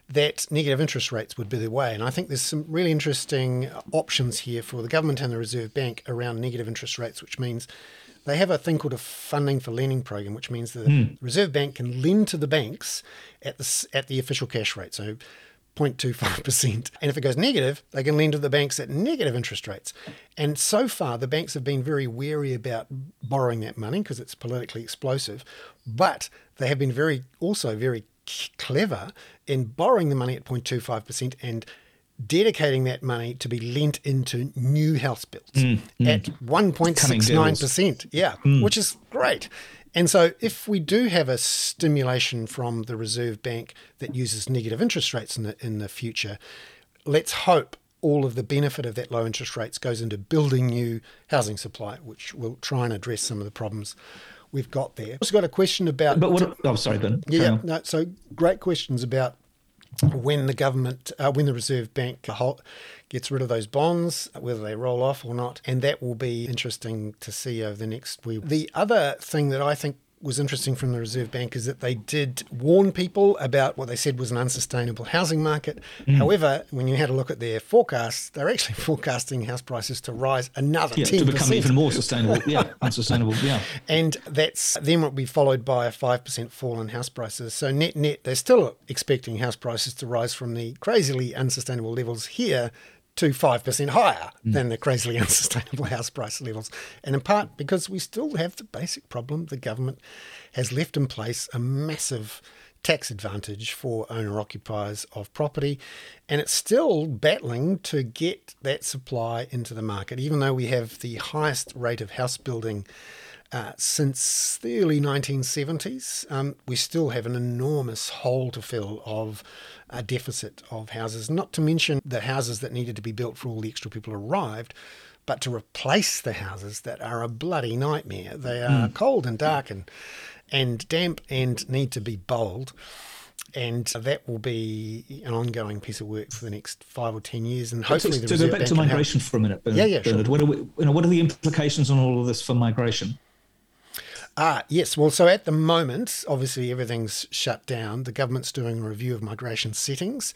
that negative interest rates would be the way. And I think there's some really interesting options here for the government and the Reserve Bank around negative interest rates, which means they have a thing called a funding for lending program, which means the mm. Reserve Bank can lend to the banks at the at the official cash rate. So 0.25%. And if it goes negative, they can lend to the banks at negative interest rates. And so far, the banks have been very wary about borrowing that money because it's politically explosive. But they have been very, also very clever in borrowing the money at 0.25% and dedicating that money to be lent into new house builds mm, mm. at 1.69%. Yeah, mm. which is great. And so, if we do have a stimulation from the Reserve Bank that uses negative interest rates in the, in the future, let's hope all of the benefit of that low interest rates goes into building new housing supply, which will try and address some of the problems we've got there. Also got a question about. But what? Oh, sorry, Ben. Yeah, no, so great questions about when the government, uh, when the Reserve Bank gets rid of those bonds, whether they roll off or not, and that will be interesting to see over the next week. The other thing that I think was interesting from the Reserve Bank is that they did warn people about what they said was an unsustainable housing market. Mm. However, when you had a look at their forecasts, they're actually [LAUGHS] forecasting house prices to rise another yeah, 10%. To become even more sustainable. Yeah, [LAUGHS] unsustainable. Yeah. And that's then will be followed by a 5% fall in house prices. So net net, they're still expecting house prices to rise from the crazily unsustainable levels here to 5% higher mm. than the crazily [LAUGHS] unsustainable house price levels. And in part because we still have the basic problem the government has left in place a massive tax advantage for owner occupiers of property. And it's still battling to get that supply into the market, even though we have the highest rate of house building. Uh, since the early 1970s, um, we still have an enormous hole to fill of a deficit of houses, not to mention the houses that needed to be built for all the extra people arrived, but to replace the houses that are a bloody nightmare. They are mm. cold and dark and, and damp and need to be bowled. And that will be an ongoing piece of work for the next five or ten years, and hopefully. To, to go back to migration for a minute, Bernard, yeah, yeah, sure. What are, we, you know, what are the implications on all of this for migration? Ah, yes. Well, so at the moment, obviously everything's shut down. The government's doing a review of migration settings.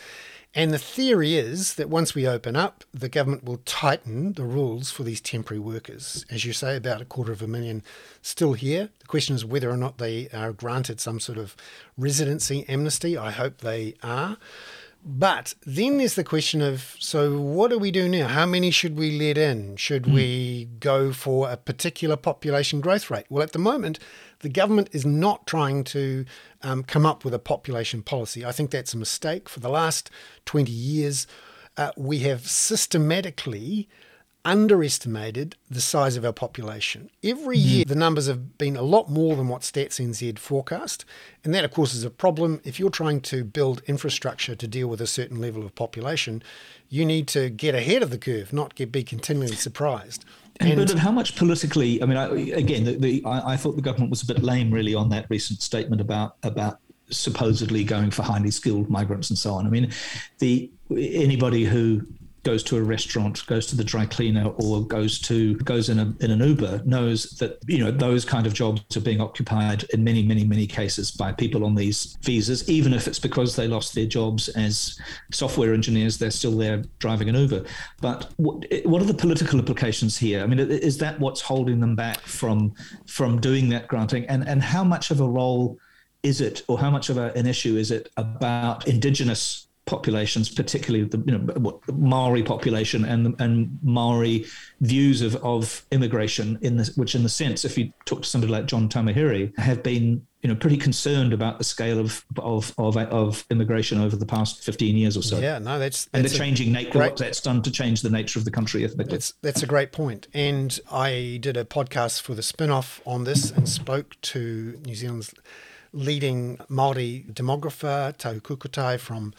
And the theory is that once we open up, the government will tighten the rules for these temporary workers. As you say, about a quarter of a million still here. The question is whether or not they are granted some sort of residency amnesty. I hope they are. But then there's the question of so what do we do now? How many should we let in? Should mm. we go for a particular population growth rate? Well, at the moment, the government is not trying to um, come up with a population policy. I think that's a mistake. For the last 20 years, uh, we have systematically underestimated the size of our population. Every mm-hmm. year, the numbers have been a lot more than what Stats NZ forecast. And that, of course, is a problem. If you're trying to build infrastructure to deal with a certain level of population, you need to get ahead of the curve, not get be continually surprised. And, and how much politically? I mean, I, again, the, the, I, I thought the government was a bit lame, really, on that recent statement about about supposedly going for highly skilled migrants and so on. I mean, the anybody who goes to a restaurant, goes to the dry cleaner, or goes to goes in a in an Uber knows that you know those kind of jobs are being occupied in many many many cases by people on these visas, even if it's because they lost their jobs as software engineers, they're still there driving an Uber. But what, what are the political implications here? I mean, is that what's holding them back from from doing that granting, and and how much of a role is it, or how much of a, an issue is it about indigenous populations, particularly the you know Maori population and and Maori views of, of immigration in this, which in the sense, if you talk to somebody like John Tamihere, have been you know pretty concerned about the scale of of of, of immigration over the past fifteen years or so. Yeah, no, that's, that's and the changing nature great, what that's done to change the nature of the country ethnically. That's that's a great point. And I did a podcast for the spin-off on this and spoke to New Zealand's leading Maori demographer, Tahu Kukutai from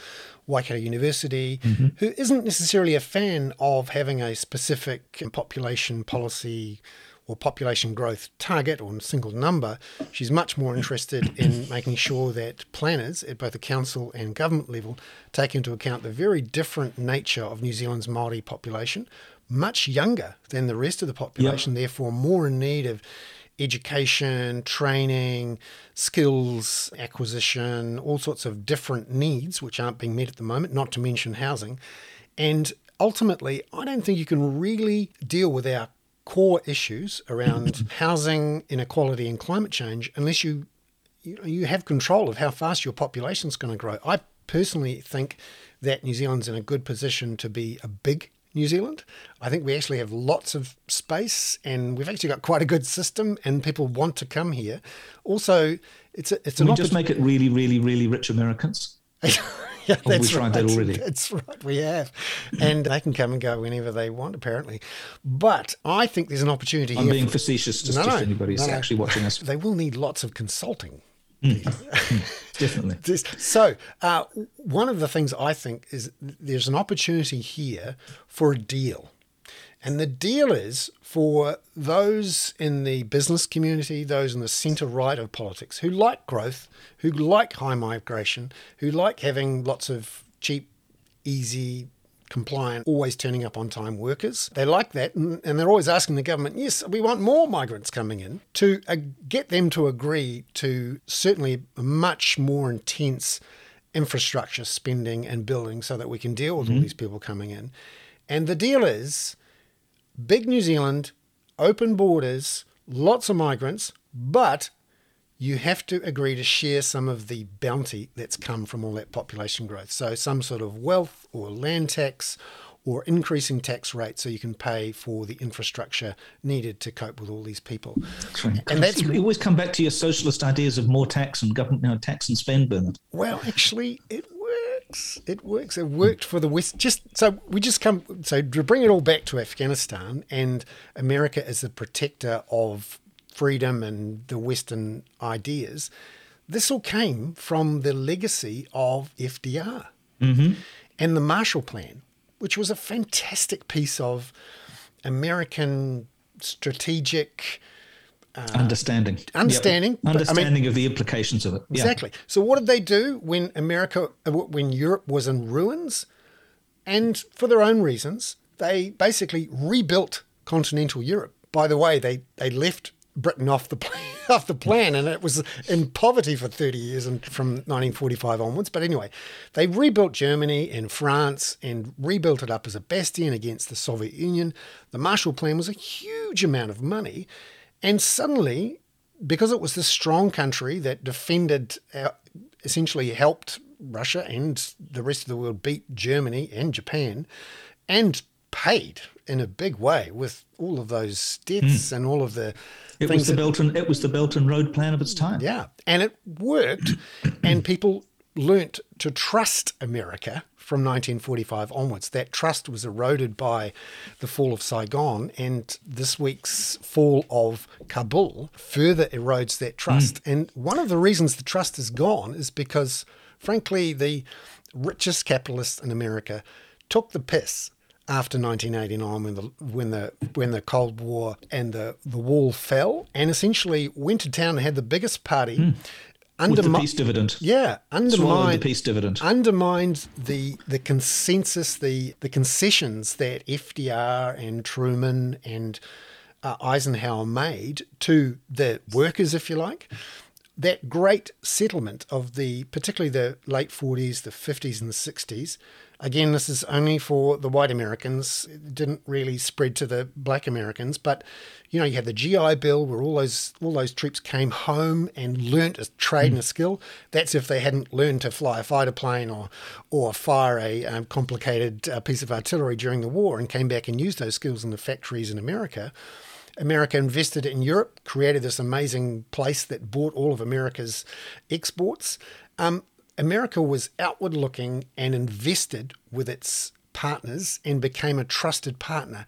Waikato University, mm-hmm. who isn't necessarily a fan of having a specific population policy or population growth target or single number. She's much more interested in [COUGHS] making sure that planners at both the council and government level take into account the very different nature of New Zealand's Maori population, much younger than the rest of the population, yep. therefore more in need of education, training, skills acquisition, all sorts of different needs which aren't being met at the moment, not to mention housing. And ultimately, I don't think you can really deal with our core issues around [COUGHS] housing, inequality, and climate change unless you you, know, you have control of how fast your population is going to grow. I personally think that New Zealand's in a good position to be a big New Zealand. I think we actually have lots of space and we've actually got quite a good system and people want to come here. Also, it's a, it's Can an we just make it really, really, really rich Americans? [LAUGHS] yeah, that's we tried right. that already. That's right, we have. And they can come and go whenever they want, apparently. But I think there's an opportunity I'm here. I'm being for, facetious just no, if anybody's no, actually watching us. They will need lots of consulting Mm. [LAUGHS] Definitely. so, uh, one of the things I think is there's an opportunity here for a deal. And the deal is for those in the business community, those in the centre right of politics who like growth, who like high migration, who like having lots of cheap, easy compliant, always turning up on time workers. They like that, and, they're always asking the government, yes, we want more migrants coming in, to uh, get them to agree to certainly much more intense infrastructure spending and building so that we can deal with mm-hmm. all these people coming in. And the deal is big New Zealand, open borders, lots of migrants, but you have to agree to share some of the bounty that's come from all that population growth. So, some sort of wealth or land tax or increasing tax rate so you can pay for the infrastructure needed to cope with all these people. Right. And that's you always come back to your socialist ideas of more tax and government you know, tax and spend, Bernard. Well, actually, it works. It works. It worked for the West. Just so we just come. So to bring it all back to Afghanistan and America as the protector of freedom and the Western ideas, this all came from the legacy of FDR mm-hmm. and the Marshall Plan, which was a fantastic piece of American strategic. Uh, understanding, understanding, yep. understanding I mean, of the implications of it. Yeah. Exactly. So, what did they do when America, uh, when Europe was in ruins, and for their own reasons, they basically rebuilt continental Europe. By the way, they they left Britain off the plan, [LAUGHS] off the plan, and it was in poverty for 30 years and from 1945 onwards. But anyway, they rebuilt Germany and France and rebuilt it up as a bastion against the Soviet Union. The Marshall Plan was a huge amount of money, and suddenly, because it was this strong country that defended, uh, essentially helped Russia and the rest of the world beat Germany and Japan, and paid in a big way with all of those deaths mm. and all of the it was the Belt and. It was the Belt and Road plan of its time. Yeah, and it worked, [CLEARS THROAT] and people learnt to trust America from 1945 onwards. That trust was eroded by the fall of Saigon, and this week's fall of Kabul further erodes that trust. Mm. And one of the reasons the trust is gone is because, frankly, the richest capitalists in America took the piss after 1989 when the when the when the Cold War and the the wall fell and essentially went to town and had the biggest party mm. Undermi- with the peace dividend. Yeah, undermined the peace dividend. Undermined the the consensus, the the concessions that FDR and Truman and uh, Eisenhower made to the workers, if you like. That great settlement of the, particularly the late 40s, the 50s, and the 60s, Again, this is only for the white Americans. It didn't really spread to the black Americans, but you know, you had the GI Bill where all those all those troops came home and learnt a trade mm. and a skill. That's if they hadn't learned to fly a fighter plane or or fire a um, complicated uh, piece of artillery during the war and came back and used those skills in the factories in America. America invested in Europe, created this amazing place that bought all of America's exports. Um, America was outward looking and invested with its partners and became a trusted partner.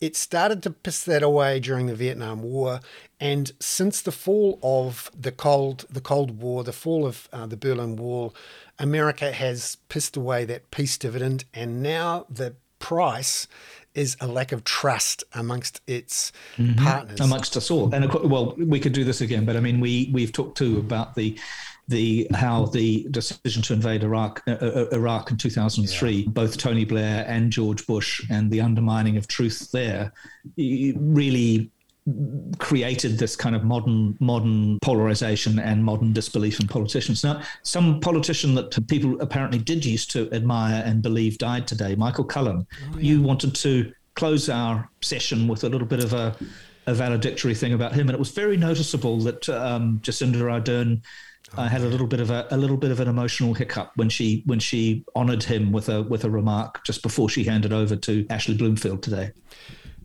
It started to piss that away during the Vietnam War, and since the fall of the Cold the Cold War, the fall of uh, the Berlin Wall, America has pissed away that peace dividend, and now the price is a lack of trust amongst its mm-hmm. partners, amongst us all. And well, we could do this again, but I mean, we we've talked too about the the how the decision to invade Iraq uh, uh, uh Iraq in 2003, yeah. both Tony Blair and George Bush, and the undermining of truth there, really created this kind of modern modern polarization and modern disbelief in politicians. Now, some politician that people apparently did used to admire and believe died today, Michael Cullen. Oh, yeah. You wanted to close our session with a little bit of a, a valedictory thing about him, and it was very noticeable that um, Jacinda Ardern I had a little bit of a, a little bit of an emotional hiccup when she when she honoured him with a with a remark just before she handed over to Ashley Bloomfield today.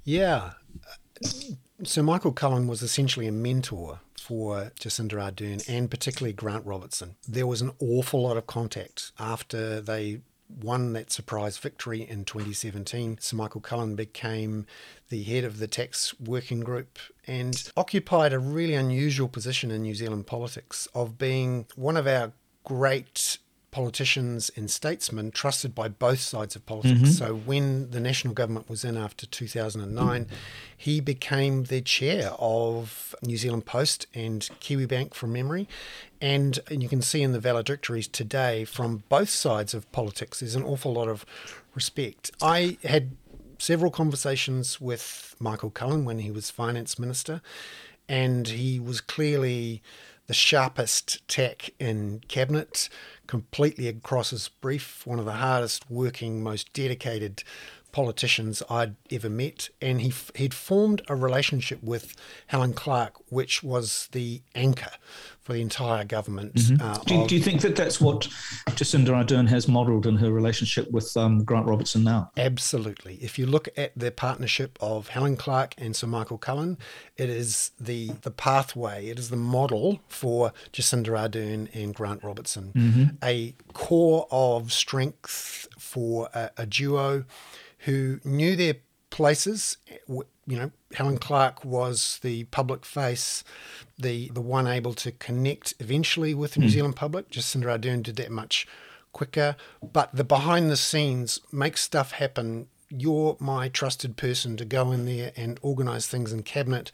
Yeah, so Michael Cullen was essentially a mentor for Jacinda Ardern and particularly Grant Robertson. There was an awful lot of contact after they won that surprise victory in 2017. Sir Michael Cullen became the head of the tax working group and occupied a really unusual position in New Zealand politics of being one of our great politicians and statesmen trusted by both sides of politics. Mm-hmm. So when the national government was in after 2009, he became the chair of New Zealand Post and Kiwibank from memory. And, and you can see in the valedictories today from both sides of politics, there's an awful lot of respect. I had several conversations with Michael Cullen when he was finance minister, and he was clearly the sharpest tack in cabinet, completely across his brief, one of the hardest working, most dedicated politicians I'd ever met, and he he'd formed a relationship with Helen Clark, which was the anchor for the entire government. Mm-hmm. Uh, do, of, do, you think that that's what Jacinda Ardern has modelled in her relationship with um, Grant Robertson now? Absolutely. If you look at the partnership of Helen Clark and Sir Michael Cullen, it is the the pathway, it is the model for Jacinda Ardern and Grant Robertson. Mm-hmm. A core of strength for a, a duo who knew their places. You know, Helen Clark was the public face, the the one able to connect eventually with the New mm. Zealand public. Jacinda Ardern did that much quicker, but the behind the scenes make stuff happen. You're my trusted person to go in there and organise things in cabinet,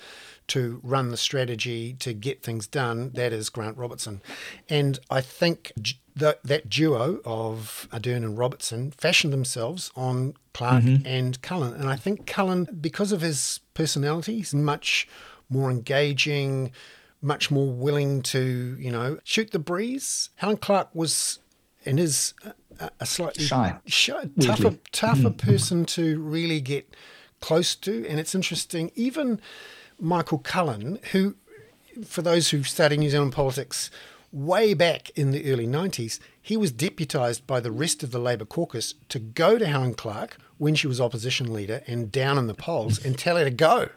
to run the strategy, to get things done. That is Grant Robertson, and I think the, that duo of Ardern and Robertson fashioned themselves on Clark mm-hmm. and Cullen. And I think Cullen, because of his personality, he's much more engaging, much more willing to, you know, shoot the breeze. Helen Clark was and is a, a slightly shy, shy tougher, tougher mm. person to really get close to. And it's interesting, even Michael Cullen, who, for those who study New Zealand politics, way back in the early 90s, he was deputised by the rest of the Labour caucus to go to Helen Clark when she was opposition leader and down in the polls and tell her to go.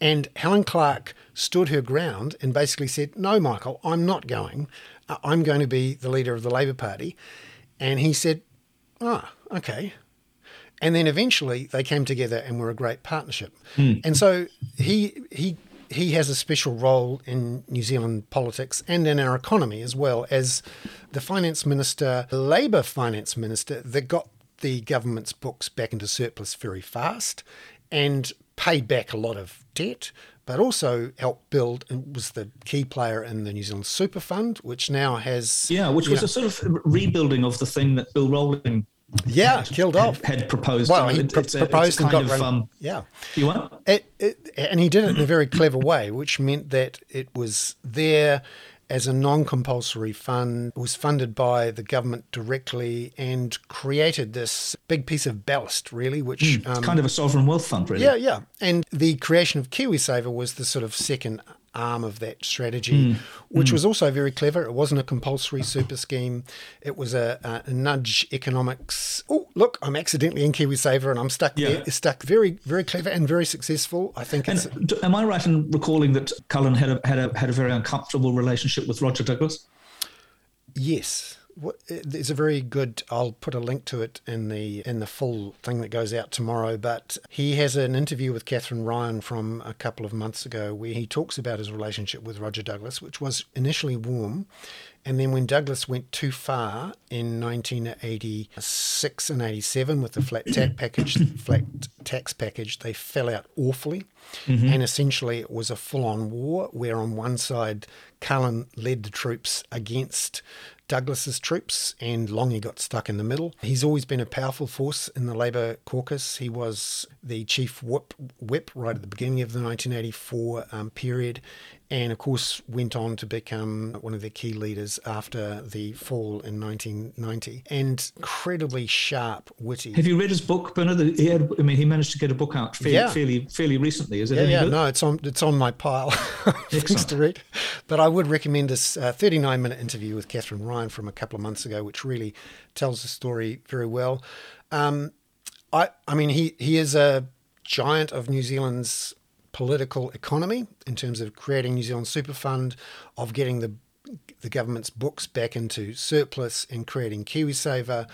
And Helen Clark stood her ground and basically said, No, Michael, I'm not going. I'm going to be the leader of the Labour Party. And he said, Ah, oh, okay. And then eventually they came together and were a great partnership. Mm. And so he he he has a special role in New Zealand politics and in our economy as well as the finance minister, the Labour finance minister that got the government's books back into surplus very fast and paid back a lot of debt, but also helped build and was the key player in the New Zealand Super Fund, which now has yeah, which was know, a sort of rebuilding of the thing that Bill Rowling yeah, killed had, off. Had proposed. Well, he pr- proposed and got of, run. Um, yeah, you want? It, it, and he did it in a very clever way, which meant that it was there as a non-compulsory fund. It was funded by the government directly and created this big piece of ballast, really, which mm, um, kind of a sovereign wealth fund, really. Yeah, yeah. And the creation of KiwiSaver was the sort of second arm of that strategy, mm. which mm. was also very clever. It wasn't a compulsory super scheme. It was a, a nudge economics. Oh, look, I'm accidentally in KiwiSaver and I'm stuck yeah. there. Stuck. Very, very clever and very successful. I think. And am I right in recalling that Cullen had a had a had a very uncomfortable relationship with Roger Douglas? Yes there's a very good. I'll put a link to it in the in the full thing that goes out tomorrow. But he has an interview with Kathryn Ryan from a couple of months ago where he talks about his relationship with Roger Douglas, which was initially warm, and then when Douglas went too far in 1986 and 87 with the flat tax [CLEARS THROAT] package, flat tax package, they fell out awfully. Mm-hmm. And essentially, it was a full on war where, on one side, Cullen led the troops against Douglas's troops, and Lange got stuck in the middle. He's always been a powerful force in the Labour caucus. He was the chief whip, whip right at the beginning of the 1984 um, period, and of course went on to become one of the key leaders after the fall in 1990 and incredibly sharp witty. Have you read his book bernard? He had i mean he managed to get a book out fairly yeah. fairly, fairly recently. Is it yeah, yeah. no it's on it's on my pile. [LAUGHS] Things to read but i would recommend this uh, 39 minute interview with Kathryn Ryan from a couple of months ago which really tells the story very well. Um, I, I mean, he, he is a giant of New Zealand's political economy in terms of creating New Zealand Super Fund, of getting the the government's books back into surplus and creating KiwiSaver.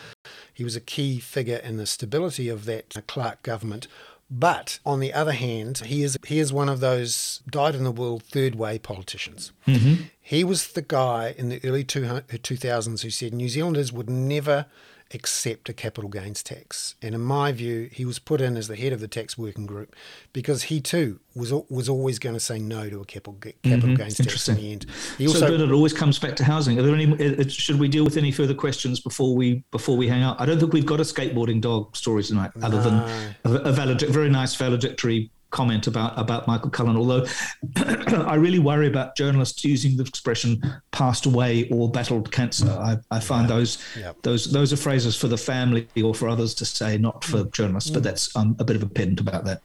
He was a key figure in the stability of that Clark government. But on the other hand, he is he is one of those died in the world third way politicians. Mm-hmm. He was the guy in the early 2000s who said New Zealanders would never accept a capital gains tax. And in my view, he was put in as the head of the tax working group because he too was was always going to say no to a capital capital mm-hmm. gains tax in the end. He also, so, but it always comes back to housing. Are there any? Uh, uh, should we deal with any further questions before we before we hang out? I don't think we've got a skateboarding dog story tonight, other no. than a, a valid, very nice valedictory comment about about Michael Cullen. Although [CLEARS THROAT] I really worry about journalists using the expression "passed away" or "battled cancer." I, I find yeah. those yeah. those those are phrases for the family or for others to say, not for mm. journalists. But mm. that's um, a bit of a pedant about that.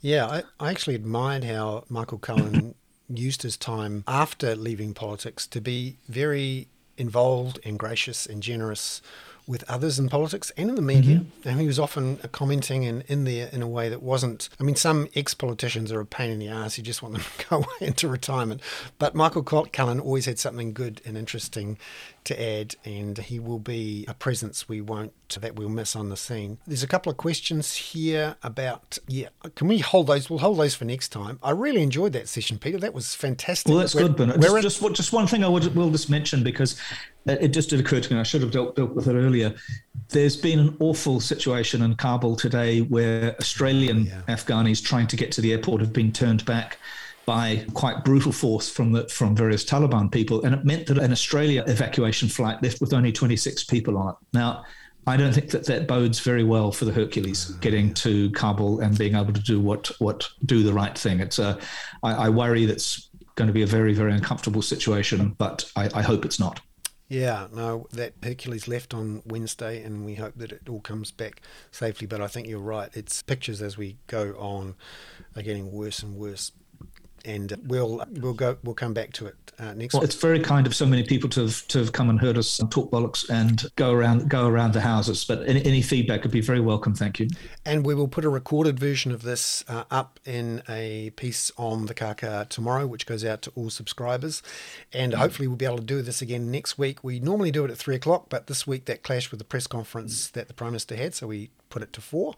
Yeah, I, I actually admired how Michael Cullen [LAUGHS] used his time after leaving politics to be very involved and gracious and generous with others in politics and in the media. Mm-hmm. And he was often commenting in, in there in a way that wasn't. I mean, some ex politicians are a pain in the ass. You just want them [LAUGHS] to go away into retirement. But Michael Cullen always had something good and interesting to add, and he will be a presence we won't that we'll miss on the scene. There's a couple of questions here about yeah. Can we hold those? We'll hold those for next time. I really enjoyed that session, Peter. That was fantastic. Well, that's we're, good, Bernard. Just, just, just one thing I would will just mention because it just did occur to me. I should have dealt, dealt with it earlier. There's been an awful situation in Kabul today where Australian oh, yeah. Afghanis trying to get to the airport have been turned back by quite brutal force from the from various Taliban people, and it meant that an Australia evacuation flight left with only 26 people on it. Now, I don't think that that bodes very well for the Hercules oh, getting to Kabul and being able to do what what do the right thing. It's a, I, I worry that's going to be a very very uncomfortable situation, but I, I hope it's not. Yeah, no, that Hercules left on Wednesday, and we hope that it all comes back safely. But I think you're right. It's pictures as we go on are getting worse and worse and we'll we'll go we'll come back to it uh, next. Well, week. it's very kind of so many people to have to have come and heard us talk bollocks and go around go around the houses. But any, any feedback would be very welcome. Thank you. And we will put a recorded version of this uh, up in a piece on the Kākā tomorrow, which goes out to all subscribers. And hopefully we'll be able to do this again next week. We normally do it at three o'clock, but this week that clashed with the press conference that the Prime Minister had, so we put it to four.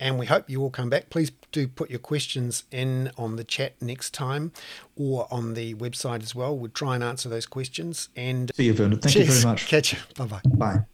And we hope you all come back. Please do put your questions in on the chat next time or on the website as well. We'll try and answer those questions. And see you, Vernon. Thank cheers. you very much. Catch you. Bye-bye. Bye.